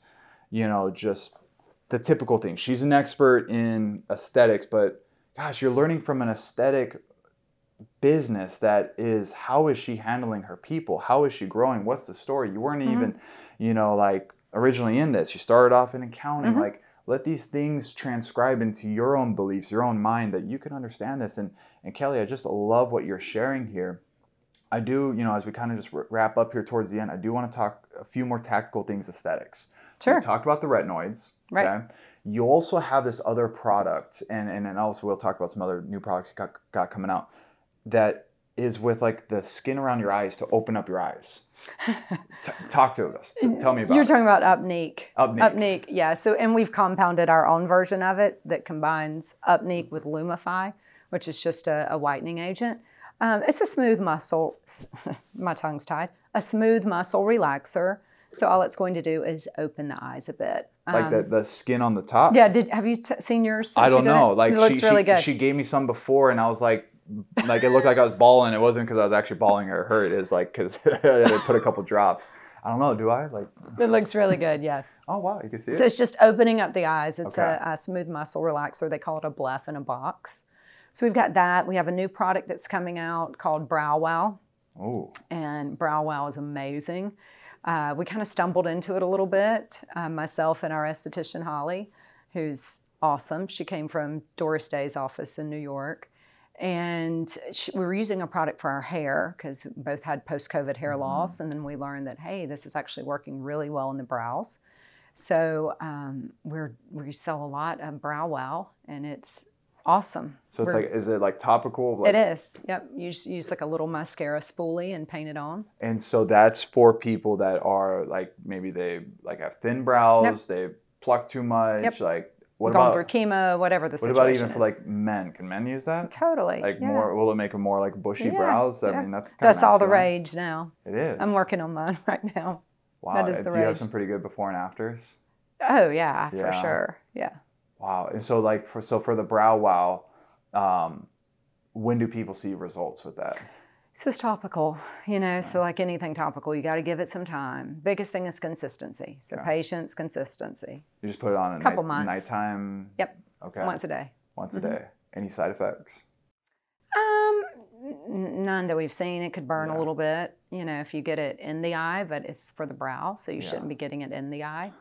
you know just the typical thing. She's an expert in aesthetics, but gosh, you're learning from an aesthetic business that is how is she handling her people? How is she growing? What's the story? You weren't even, you know, like originally in this. You started off in accounting. Like let these things transcribe into your own beliefs, your own mind that you can understand this. And and Keli, I just love what you're sharing here. I do, you know, as we kind of just wrap up here towards the end, I do want to talk a few more tactical things, aesthetics. Sure. We talked about the retinoids. Right. Okay. You also have this other product, and and then also we'll talk about some other new products you got, got coming out that is with like the skin around your eyes to open up your eyes. <laughs> T- talk to us. T- tell me about You're it. talking about Upneeq. Upneeq. Upneeq, yeah. So, and we've compounded our own version of it that combines Upneeq with Lumify, which is just a, a whitening agent. Um, it's a smooth muscle. <laughs> My tongue's tied. A smooth muscle relaxer. So all it's going to do is open the eyes a bit. like the, the skin on the top. Um, Yeah. Did have you t- seen yours? I don't know. It? Like it looks she, really good. she gave me some before, and I was like, like it looked like I was bawling. It wasn't because I was actually bawling or hurt. It's like because <laughs> I put a couple drops. I don't know. Do I like? It looks really good. Yeah. Oh wow, you can see it. So it's just opening up the eyes. It's Okay. a, a smooth muscle relaxer. They call it a bleph in a box. So we've got that. We have a new product that's coming out called Brow Wow, Oh, and Brow Wow is amazing. Uh, we kind of stumbled into it a little bit, uh, myself and our esthetician Holly, who's awesome. She came from Doris Day's office in New York. And we were using a product for our hair because both had post COVID hair loss. And then we learned that, hey, this is actually working really well in the brows. So um, we're, we sell a lot of Brow Wow, and it's awesome. so it's We're- like, is it like topical? Like, it is. Yep. Use, use like a little mascara spoolie and paint it on. And so that's for people that are like maybe they like have thin brows, they pluck too much. Yep. Like what Gone about through chemo, whatever the what situation What about even for like men? Can men use that? Totally. Like yeah. more? Will it make them more like bushy Yeah, brows? I yeah. mean, that's That's all the rage now. It is. I'm working on mine <laughs> right now. Wow. that is and the Do you have some pretty good before and afters? Oh yeah, for sure. Yeah. Wow. And so like for so for the brow wow, um, when do people see results with that? So it's topical, you know. So like anything topical, you got to give it some time. Biggest thing is consistency. So Yeah. patience, consistency. You just put it on a Couple night, months. nighttime. Yep. Okay. Once a day. Once Mhm. a day. Any side effects? Um, none that we've seen. It could burn Yeah. a little bit, you know, if you get it in the eye, but it's for the brow, so you Yeah. shouldn't be getting it in the eye.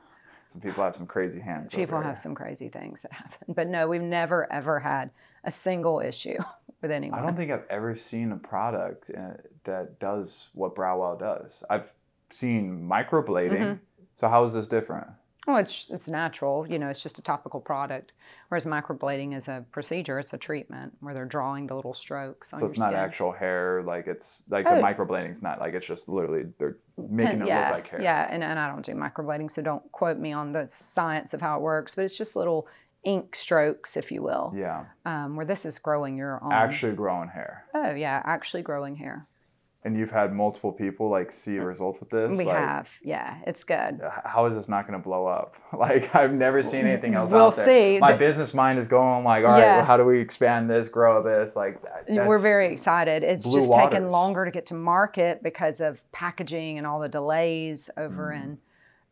Some people have some crazy hands. People have some crazy things that happen, but no, we've never ever had a single issue with anyone. I don't think I've ever seen a product uh, that does what Brow Wow does. I've seen microblading. Mm-hmm. So how is this different? Well, it's it's natural, you know. It's just a topical product. Whereas microblading is a procedure; it's a treatment where they're drawing the little strokes on So your it's not skin. actual hair. Like it's like Oh. the microblading's not like it's just literally they're making it yeah, look like hair. yeah, and, and I don't do microblading, so don't quote me on the science of how it works. But it's just little ink strokes, if you will, Yeah. um, where this is growing your own. Actually growing hair. oh yeah, actually growing hair. And you've had multiple people like see results with this. Uh, We like, have, yeah, it's good. How is this not going to blow up? <laughs> Like I've never seen anything else. We'll see. My The- business mind is going like, all right, Yeah. well, how do we expand this, grow this? Like We're very excited. It's just waters. taken longer to get to market because of packaging and all the delays over Mm. in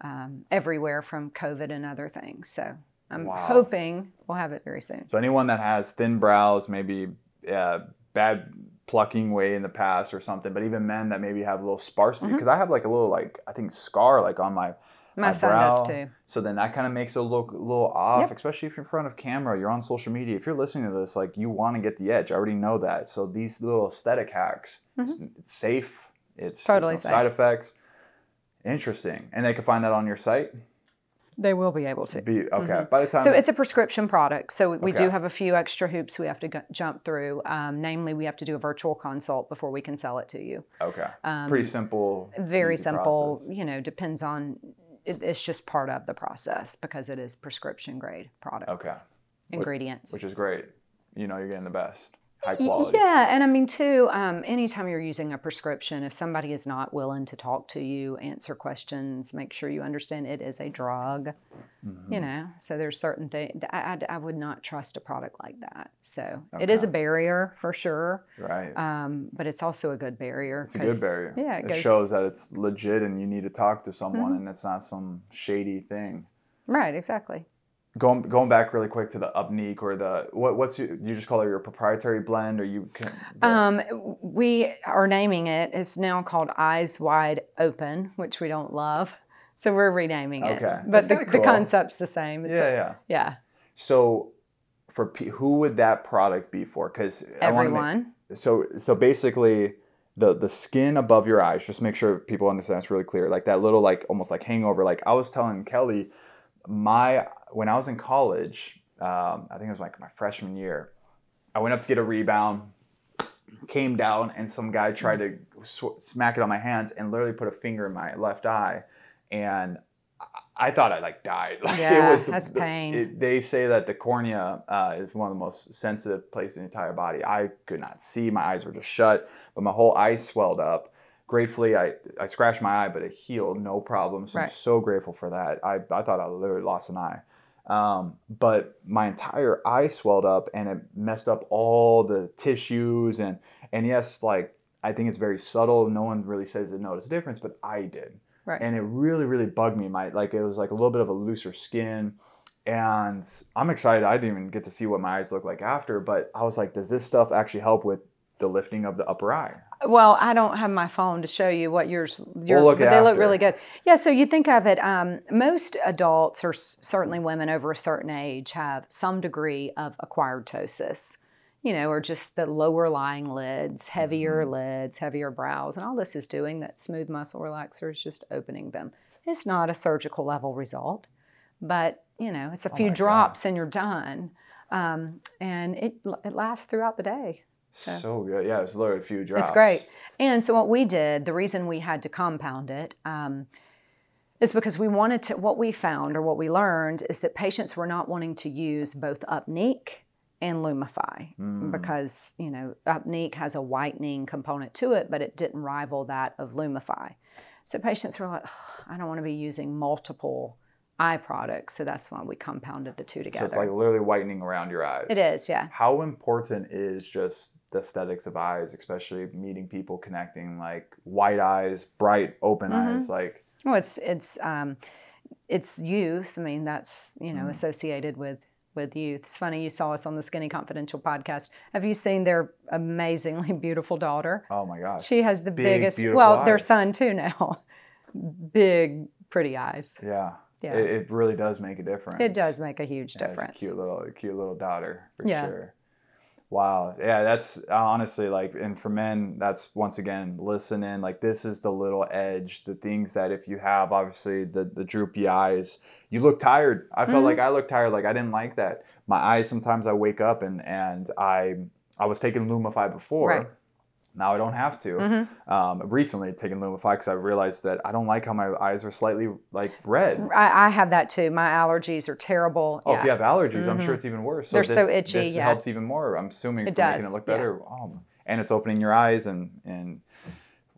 um, everywhere from COVID and other things. So I'm Wow. hoping we'll have it very soon. So anyone that has thin brows, maybe uh, bad plucking way in the past or something, but even men that maybe have a little sparsity, because I have like a little like I think scar like on my Mm-hmm. My, son does brow. too. So then that kind of makes it look a little off, Yep. especially if you're in front of camera, you're on social media. If you're listening to this, like you want to get the edge. I already know that. So these little aesthetic hacks, it's, it's safe. It's Mm-hmm. Totally no safe. side effects. Interesting, and they can find that on your site. They will be able to. Be okay. By the time, Mm-hmm. So it's a prescription product. So we do have a few extra hoops we have to g- jump through. Um, namely, we have to do a virtual consult before we can sell it to you. okay, pretty simple. um, Very simple. process. You know, depends on. It, it's just part of the process because it is prescription grade products. Okay. Ingredients. which is great. You know, you're getting the best, high quality. Yeah, and I mean too. Um, anytime you're using a prescription, if somebody is not willing to talk to you, answer questions, make sure you understand it is a drug. Mm-hmm. You know, so there's certain things I, I, I would not trust a product like that. So it is a barrier for sure, Right. um, but it's also a good barrier. it's a good barrier. Yeah, it, it goes, Mm-hmm. shows that it's legit and you need to talk to someone and it's not some shady thing. right. Exactly. Going going back really quick to the Upneeq or the what what's your, you just call it your proprietary blend or you can Um, we are naming it. It's now called Eyes Wide Open, which we don't love. So we're renaming it. Okay. But the, kinda the concept's the same. It's yeah a- yeah. yeah. So for pe- who would that product be for? Because Everyone. so so basically the the skin above your eyes just make sure people understand it's really clear like that little like almost like hangover like i was telling keli my when i was in college um, i think it was like my freshman year i went up to get a rebound came down and some guy tried to sw- smack it on my hands and literally put a finger in my left eye and I- thought I like died. <laughs> Like Yeah, it was that's pain. it- they say that the cornea uh, is one of the most sensitive places in the entire body. I could not see; my eyes were just shut, but my whole eye swelled up. Gratefully, I, I scratched my eye, but it healed, no problem. So I'm so grateful for that. I, I thought I literally lost an eye. Um, but my entire eye swelled up and it messed up all the tissues and and yes, like I think it's very subtle. No one really says they notice a difference, but I did. Right. and it really really bugged me. My like it was like a little bit of a looser skin. And I'm excited. I didn't even get to see what my eyes look like after, but I was like, does this stuff actually help with the lifting of the upper eye? Well, I don't have my phone to show you what yours. Your, look but they look really good. Yeah. So you think of it. Um, most adults, or s- certainly women over a certain age, have some degree of acquired ptosis. You know, or just the lower lying lids, heavier Mm-hmm. lids, heavier brows, and all this is doing that smooth muscle relaxer is just opening them. It's not a surgical level result, but you know, it's a few Oh God. drops and you're done, um, and it it lasts throughout the day. So. So good. Yeah, it's literally a few drops. It's great. And so what we did, the reason we had to compound it, um, is because we wanted to. What we found or what we learned is that patients were not wanting to use both Upneeq and Lumify Mm. because you know Upneeq has a whitening component to it, but it didn't rival that of Lumify. So patients were like, "Ugh, I don't want to be using multiple eye products, so that's why we compounded the two together. So it's like literally whitening around your eyes. it is, yeah. How important is just the aesthetics of eyes, especially meeting people, connecting like white eyes, bright, open Mm-hmm. eyes? Like, Well, it's it's um, it's youth. I mean, that's you know associated with with youth. It's funny you saw us on the Skinny Confidential podcast. Have you seen their amazingly <laughs> beautiful daughter? oh my gosh. She has the Big, biggest. Well, their son too now. <laughs> Big, pretty eyes. yeah. Yeah. It, it really does make a difference. It does make a huge Yeah, a difference. cute little, cute little daughter for Yeah. sure. Wow. Yeah, that's honestly like, and for men, that's once again, listen in. Like, this is the little edge, the things that if you have, obviously, the, the droopy eyes, you look tired. I felt Mm-hmm. like I looked tired. Like, I didn't like that. My eyes, sometimes I wake up and, and I, I was taking Lumify before. Right. Now I don't have to. Mm-hmm. Um, recently, taking Lumify because I realized that I don't like how my eyes are slightly like red. I, I have that too. My allergies are terrible. Oh, yeah. if you have allergies, I'm sure it's even worse. They're this, so itchy, This yeah. helps even more. I'm assuming It for making it look yeah. better. Oh, and it's opening your eyes and and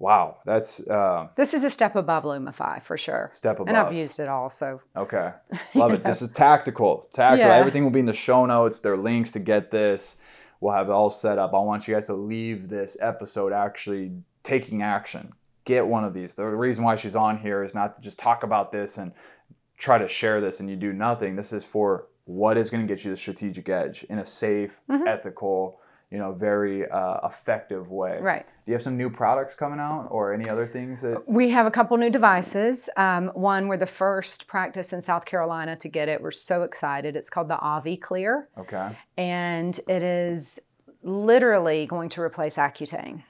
wow, that's uh, this is a step above Lumify for sure. step above. And I've used it all, so Okay, <laughs> love it. This is tactical. Tactical. Yeah. Everything will be in the show notes. There are links to get this. We'll have it all set up. I want you guys to leave this episode actually taking action. Get one of these. The reason why she's on here is not to just talk about this and try to share this and you do nothing. This is for what is going to get you the strategic edge in a safe, Mm-hmm. ethical, you know, very uh, effective way. right. Do you have some new products coming out or any other things that? We have a couple new devices. Um, one, we're the first practice in South Carolina to get it. We're so excited. It's called the AviClear, Okay. and it is literally going to replace Accutane,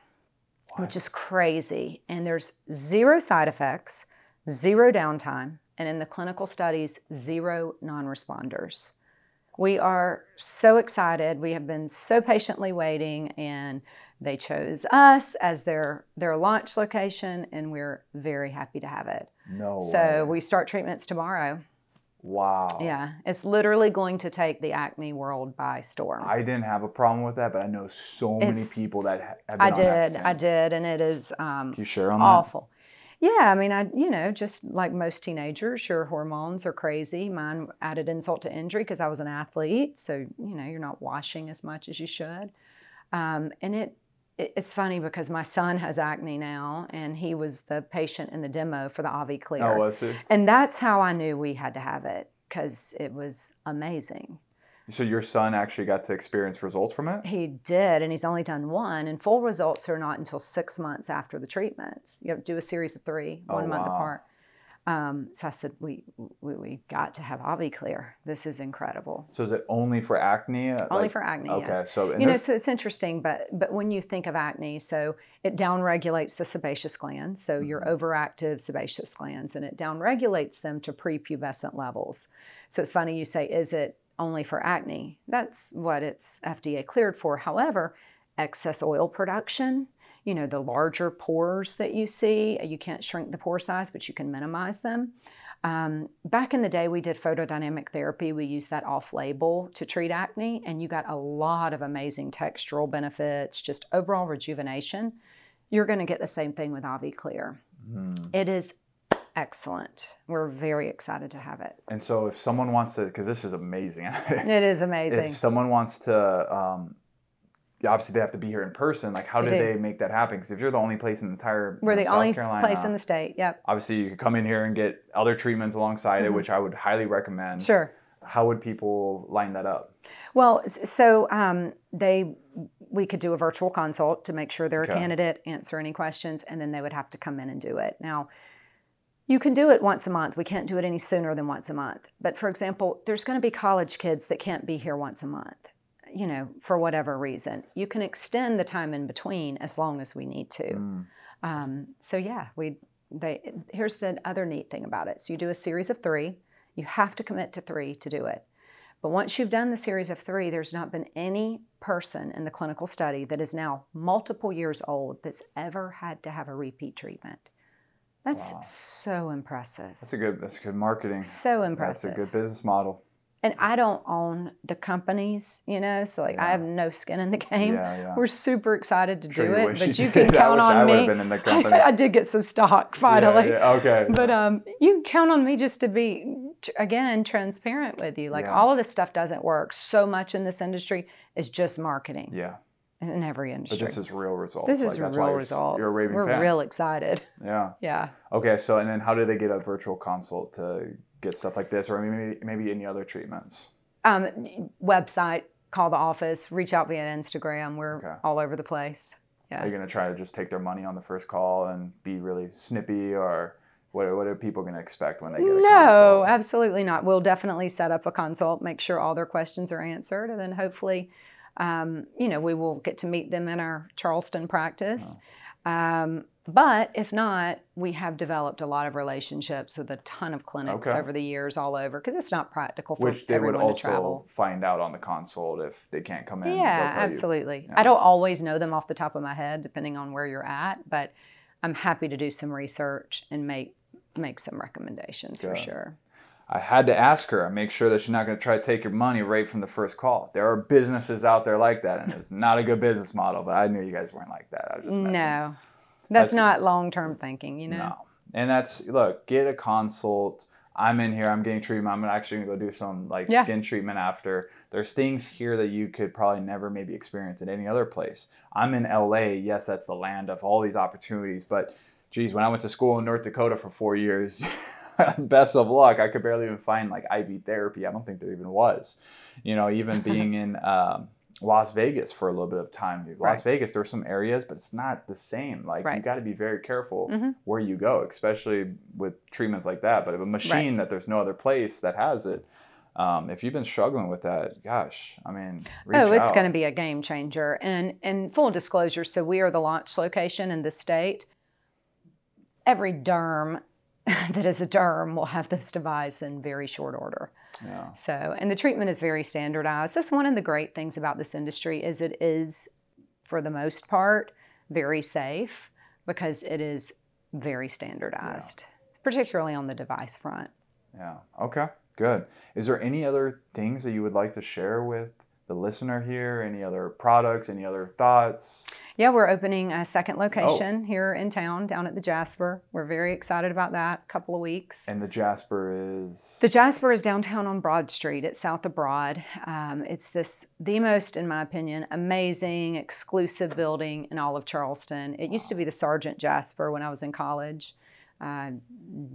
which is crazy. And there's zero side effects, zero downtime, and in the clinical studies, zero non responders. We are so excited. We have been so patiently waiting, and they chose us as their their launch location, and we're very happy to have it. No. So way. we start treatments tomorrow. wow. Yeah, it's literally going to take the acne world by storm. I didn't have a problem with that, but I know so many It's- people that have been I did. I did, and it is um, you share on that? awful. Yeah, I mean, I you know, just like most teenagers, your hormones are crazy. Mine added insult to injury because I was an athlete, so you know, you're not washing as much as you should. Um, and it, it it's funny because my son has acne now, and he was the patient in the demo for the AviClear, Oh, was it? and that's how I knew we had to have it because it was amazing. So your son actually got to experience results from it? He did, and he's only done one. And full results are not until six months after the treatments. You have to do a series of three, one month Oh, wow. apart. Um, so I said, we, we we got to have AviClear. This is incredible. So is it only for acne? Only Like- for acne, Okay, yes. so You know, so it's interesting, but but when you think of acne, so it downregulates the sebaceous glands, so your Mm-hmm. overactive sebaceous glands, and it downregulates them to prepubescent levels. So it's funny you say, is it only for acne? That's what it's FDA cleared for. However, excess oil production, you know, the larger pores that you see, you can't shrink the pore size, but you can minimize them. Um, back in the day, we did photodynamic therapy. We used that off label to treat acne, and you got a lot of amazing textural benefits, just overall rejuvenation. You're going to get the same thing with AviClear. Hmm. It is excellent. We're very excited to have it. and so if someone wants to, because this is amazing. <laughs> It is amazing. if someone wants to um, obviously they have to be here in person. Like, how did do. they make that happen? Because if you're the only place in the entire We're the South only Carolina, place in the state. Yep. obviously you could come in here and get other treatments alongside it, which I would highly recommend. Mm-hmm. Sure. How would people line that up? Well, so um, they we could do a virtual consult to make sure they're Okay. a candidate, answer any questions, and then they would have to come in and do it. Now, you can do it once a month. We can't do it any sooner than once a month. But for example, there's going to be college kids that can't be here once a month, you know, for whatever reason. You can extend the time in between as long as we need to. Mm. Um, so yeah, we they here's the other neat thing about it. So you do a series of three. You have to commit to three to do it. But once you've done the series of three, there's not been any person in the clinical study that is now multiple years old that's ever had to have a repeat treatment. That's so impressive. That's a good. That's good marketing. So impressive. That's a good business model. And I don't own the companies, you know, so like I have no skin in the game. Yeah, yeah. We're super excited to do it, but you you can did. <laughs> I count on I me. would've been in the company. <laughs> I, did get some stock finally. Yeah, yeah, okay. But um, you can count on me just to be, again, transparent with you. Like Yeah. all of this stuff doesn't work. So much in this industry is just marketing yeah, in every industry. but this is real results. This Like, is that's real you're- results. You're a raving We're fan. real excited. <laughs> Yeah. Yeah. Okay. So and then how do they get a virtual consult to get stuff like this, or maybe maybe any other treatments? Um, website, call the office, reach out via Instagram. We're Okay. all over the place. Yeah. Are you gonna try to just take their money on the first call and be really snippy, or what? Are, what are people gonna expect when they get a No, consult? absolutely not. We'll definitely set up a consult, make sure all their questions are answered, and then hopefully, um, you know, we will get to meet them in our Charleston practice. Oh. Um, but if not, we have developed a lot of relationships with a ton of clinics Okay. over the years all over because it's not practical for Which they would everyone also to travel. find out on the consult if they can't come in. Yeah, they'll tell you. absolutely. Yeah. I don't always know them off the top of my head, depending on where you're at, but I'm happy to do some research and make make some recommendations for sure. I had to ask her. And make sure that she's not going to try to take your money right from the first call. There are businesses out there like that, and it's <laughs> not a good business model. But I knew you guys weren't like that. I was just messing. No, That's- that's, not long term thinking, you know. No. And that's look, get a consult. I'm in here. I'm getting treatment. I'm actually gonna go do some like Yeah. skin treatment after. There's things here that you could probably never maybe experience at any other place. I'm in LA. Yes, that's the land of all these opportunities. But geez, when I went to school in North Dakota for four years, <laughs> <laughs> best of luck. I could barely even find like IV therapy. I don't think there even was. You know, even <laughs> being in um, Las Vegas for a little bit of time. Las Right. Vegas, there's some areas, but it's not the same. Like you got to be very careful Mhm. where you go, especially with treatments like that. But if a machine that there's no other place that has it, um, if you've been struggling with that, gosh, I mean, reach Oh, it's going to be a game changer. And and full disclosure, so we are the launch location in the state. Every derm <laughs> that is a derm will have this device in very short order. Yeah. So, and the treatment is very standardized. That's one of the great things about this industry is it is, for the most part, very safe because it is very standardized, particularly on the device front. Yeah. Okay. Good. Is there any other things that you would like to share with the listener here? Any other products? Any other thoughts? Yeah, we're opening a second Oh. location here in town, down at the Jasper. We're very excited about that. A couple of weeks. And the Jasper is. The Jasper is downtown on Broad Street. It's south of Broad. Um, it's this the most, in my opinion, amazing, exclusive building in all of Charleston. It used to be the Sergeant Jasper when I was in college, uh,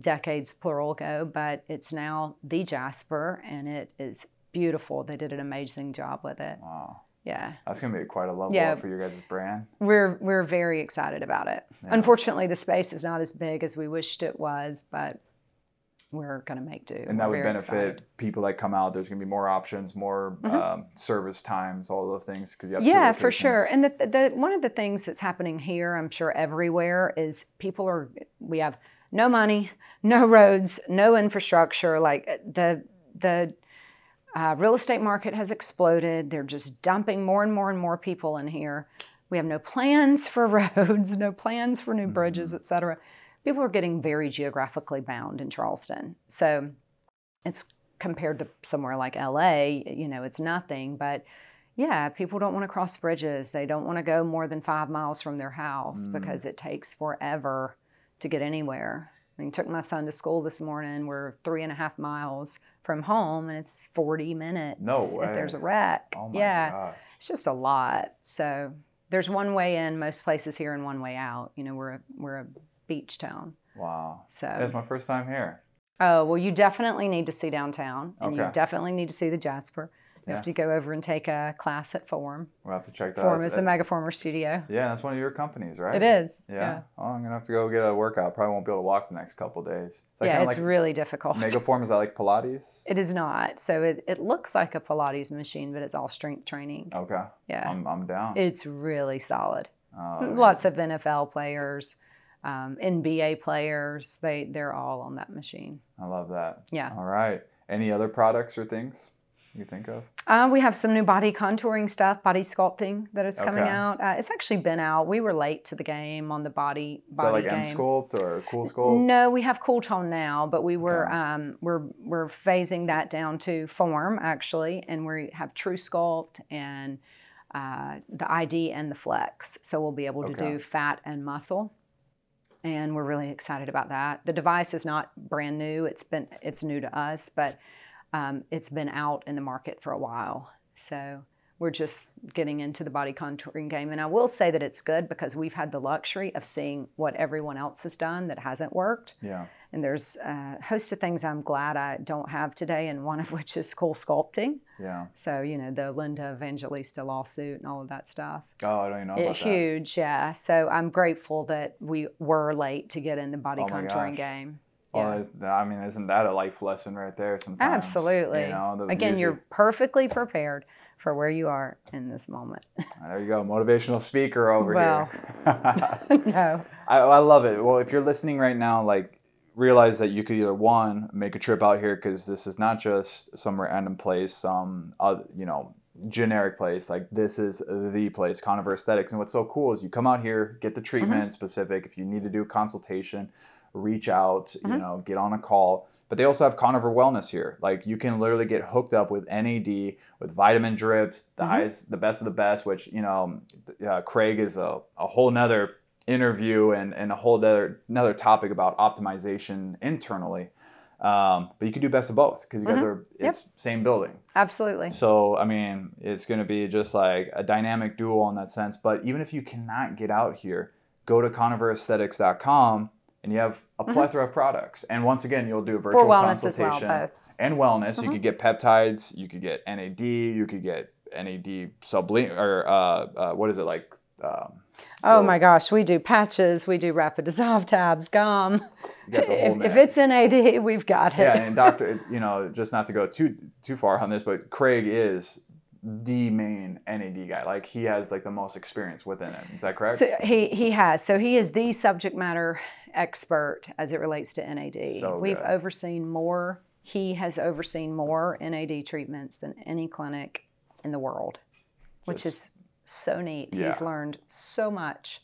decades plural ago, but it's now the Jasper, and it is beautiful. They did an amazing job with it. wow. Yeah, That's gonna be quite a level Yeah. up for your guys' brand. we're we're very excited about it. Unfortunately, the space is not as big as we wished it was, but we're going to make do. and that We're would benefit excited. Mm-hmm. people that come out. There's gonna be more options, more um, service times, all those things because you have Yeah, for sure. And the, the one of the things that's happening here, I'm sure everywhere, is people are we have no money, no roads, no infrastructure. Like the the uh, real estate market has exploded. They're just dumping more and more and more people in here. We have no plans for <laughs> roads, no plans for new bridges, et cetera. People are getting very geographically bound in Charleston. So it's compared to somewhere like LA, you know, it's nothing. But yeah, people don't want to cross bridges. They don't want to go more than five miles from their house because it takes forever to get anywhere. I mean, took my son to school this morning. We're three and a half miles from home, and it's 40 minutes No way. if there's a wreck. Oh my yeah, gosh. it's just a lot. So there's one way in most places here and one way out. You know, we're a, we're a beach town. Wow. So That's my first time here. Oh, well, you definitely need to see downtown and you definitely need to see the Jasper. You Yeah. have to go over and take a class at Form. We'll have to check that Form out. is the Megaformer studio. Yeah, that's one of your companies, right? It is. Yeah. Oh, I'm gonna have to go get a workout. Probably won't be able to walk the next couple days. Yeah, it's like really difficult. Megaform is that like Pilates? It is not. So it, it looks like a Pilates machine, but it's all strength training. Okay. Yeah. I'm, I'm down. It's really solid. Oh, Lots of NFL players, um, NBA players, they, they're all on that machine. I love that. Yeah. All right. Any other products or things you think of? Uh, we have some new body contouring stuff, body sculpting that is coming Okay. out. Uh, it's actually been out. We were late to the game on the body Is that body like M. Sculpt or Cool Sculpt? No, we have CoolTone now, but we were Okay. um, we're we're phasing that down to Form actually, and we have truSculpt and uh, the ID and the Flex. So we'll be able to Okay. do fat and muscle, and we're really excited about that. The device is not brand new; it's been it's new to us, but um, it's been out in the market for a while. So we're just getting into the body contouring game. And I will say that it's good because we've had the luxury of seeing what everyone else has done that hasn't worked. Yeah. And there's a host of things I'm glad I don't have today, and one of <laughs> which is cool sculpting. Yeah. So, you know, the Linda Evangelista lawsuit and all of that stuff. Oh, I don't even know It, about that. huge, yeah. So I'm grateful that we were late to get in the body Oh contouring game. Well, Yeah. I mean, isn't that a life lesson right there? Sometimes. Absolutely. You know, the- Again, usually- you're perfectly prepared for where you are in this moment. Ah, there you go, motivational speaker over Well. here. <laughs> <laughs> no. I, I love it. Well, if you're listening right now, like realize that you could either one make a trip out here because this is not just some random place, some other, you know generic place. Like this is the place, Koniver Aesthetics. And what's so cool is you come out here, get the mm-hmm. treatment specific. If you need to do a consultation, reach out. You know, get on a call. But they also have Koniver Wellness here. Like you can literally get hooked up with NAD, with vitamin drips, the highest, the best of the best. Which you know, uh, Craig is a, a whole nother interview and, and a whole other another topic about optimization internally. Um, but you can do best of both because you guys are it's same building. Absolutely. So I mean, it's going to be just like a dynamic duo in that sense. But even if you cannot get out here, go to koniveraesthetics.com and you have a plethora of products. And once again, you'll do a virtual well, consultation both. and wellness. You could get peptides, you could get NAD, you could get NAD sublime or uh, uh, what is it like? Um, Oh my gosh, we do patches, we do rapid dissolve tabs, gum. you got the <laughs> whole If, if it's NAD, we've got it. yeah, and Doctor, you know, just not to go too too far on this, but Craig is the main NAD guy. Like he has like the most experience within it. Is that correct? So he, he has. So he is the subject matter expert as it relates to NAD. So We've good. overseen more, he has overseen more NAD treatments than any clinic in the world, which is so neat. He's learned so much.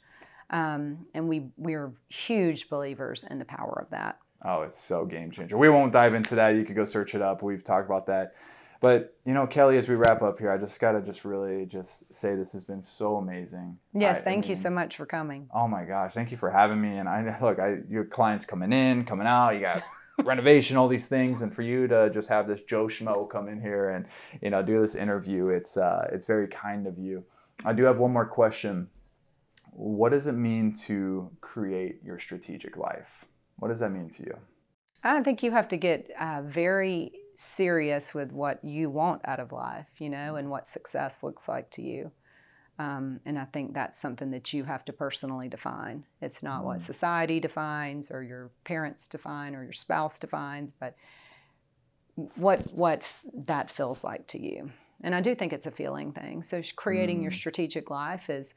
Um, and we, we're huge believers in the power of that. Oh, it's so game changer. We won't dive into that. You could go search it up. We've talked about that. But you know, Keli, as we wrap up here, I just gotta just really just say this has been so amazing. Yes, I- I thank you so much for coming. Oh my gosh, thank you for having me. And I look, I your clients coming in, coming out. You got <laughs> renovation, all these things, and for you to just have this Joe Schmo come in here and you know do this interview, it's uh, it's very kind of you. I do have one more question. What does it mean to create your strategic life? What does that mean to you? I think you have to get uh, very serious with what you want out of life, you know, and what success looks like to you. Um, and I think that's something that you have to personally define. It's not what society defines or your parents define or your spouse defines, but what what that feels like to you. And I do think it's a feeling thing. So creating your strategic life is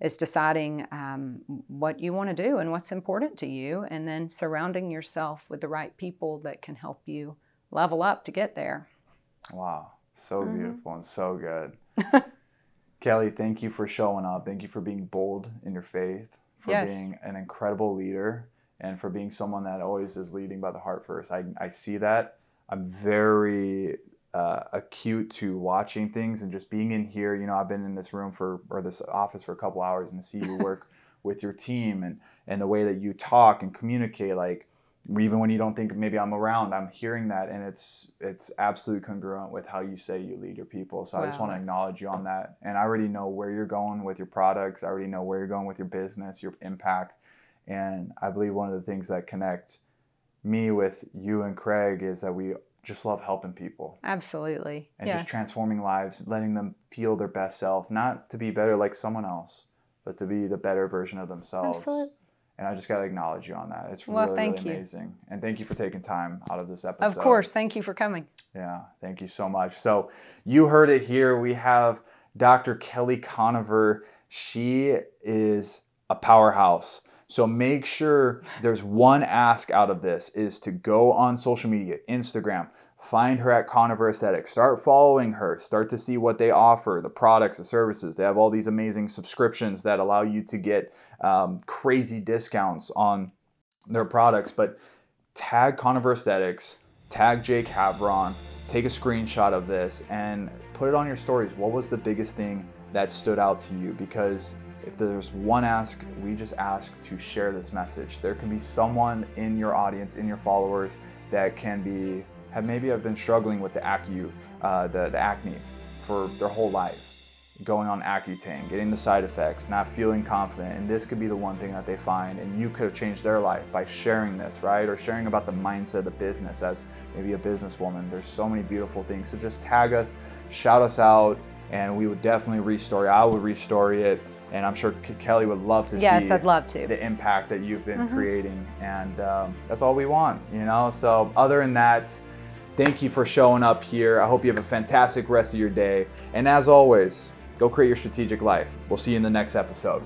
is deciding um, what you want to do and what's important to you, and then surrounding yourself with the right people that can help you level up to get there. Wow, so Mm-hmm. beautiful and so good. <laughs> Keli, thank you for showing up. Thank you for being bold in your faith, for Yes. being an incredible leader, and for being someone that always is leading by the heart first. I, I see that. I'm very uh, acute to watching things and just being in here. You know, I've been in this room for, or this office for a couple hours and to see you work <laughs> with your team and, and the way that you talk and communicate. Like, even when you don't think maybe I'm around, I'm hearing that, and it's it's absolutely congruent with how you say you lead your people. So I just want to acknowledge you on that. And I already know where you're going with your products. I already know where you're going with your business, your impact, and I believe one of the things that connect me with you and Craig is that we just love helping people Absolutely. and yeah. just transforming lives, letting them feel their best self, not to be better like someone else, but to be the better version of themselves. Absolutely. And I just got to acknowledge you on that. It's Well, really, thank really you. amazing. And thank you for taking time out of this episode. of course. Thank you for coming. Yeah, thank you so much. So you heard it here. We have Dr. Keli Koniver. She is a powerhouse. So make sure there's one ask out of this is to go on social media, Instagram, find her at Koniver Aesthetics, start following her, start to see what they offer, the products, the services. They have all these amazing subscriptions that allow you to get um, crazy discounts on their products. But tag Koniver Aesthetics, tag Jake Havron, take a screenshot of this and put it on your stories. What was the biggest thing that stood out to you? Because if there's one ask, we just ask to share this message. There can be someone in your audience, in your followers, that can be have maybe have been struggling with the acne, uh, the, the acne for their whole life going on Accutane, getting the side effects, not feeling confident, and this could be the one thing that they find, and you could have changed their life by sharing this, right? Or sharing about the mindset of the business as maybe a businesswoman. There's so many beautiful things. So just tag us, shout us out, and we would definitely restory. I would restory it, and I'm sure Keli would love to Yes, see I'd love to. the impact that you've been Mhm. creating, and um, that's all we want, you know. So other than that. Thank you for showing up here. I hope you have a fantastic rest of your day. And as always, go create your strategic life. We'll see you in the next episode.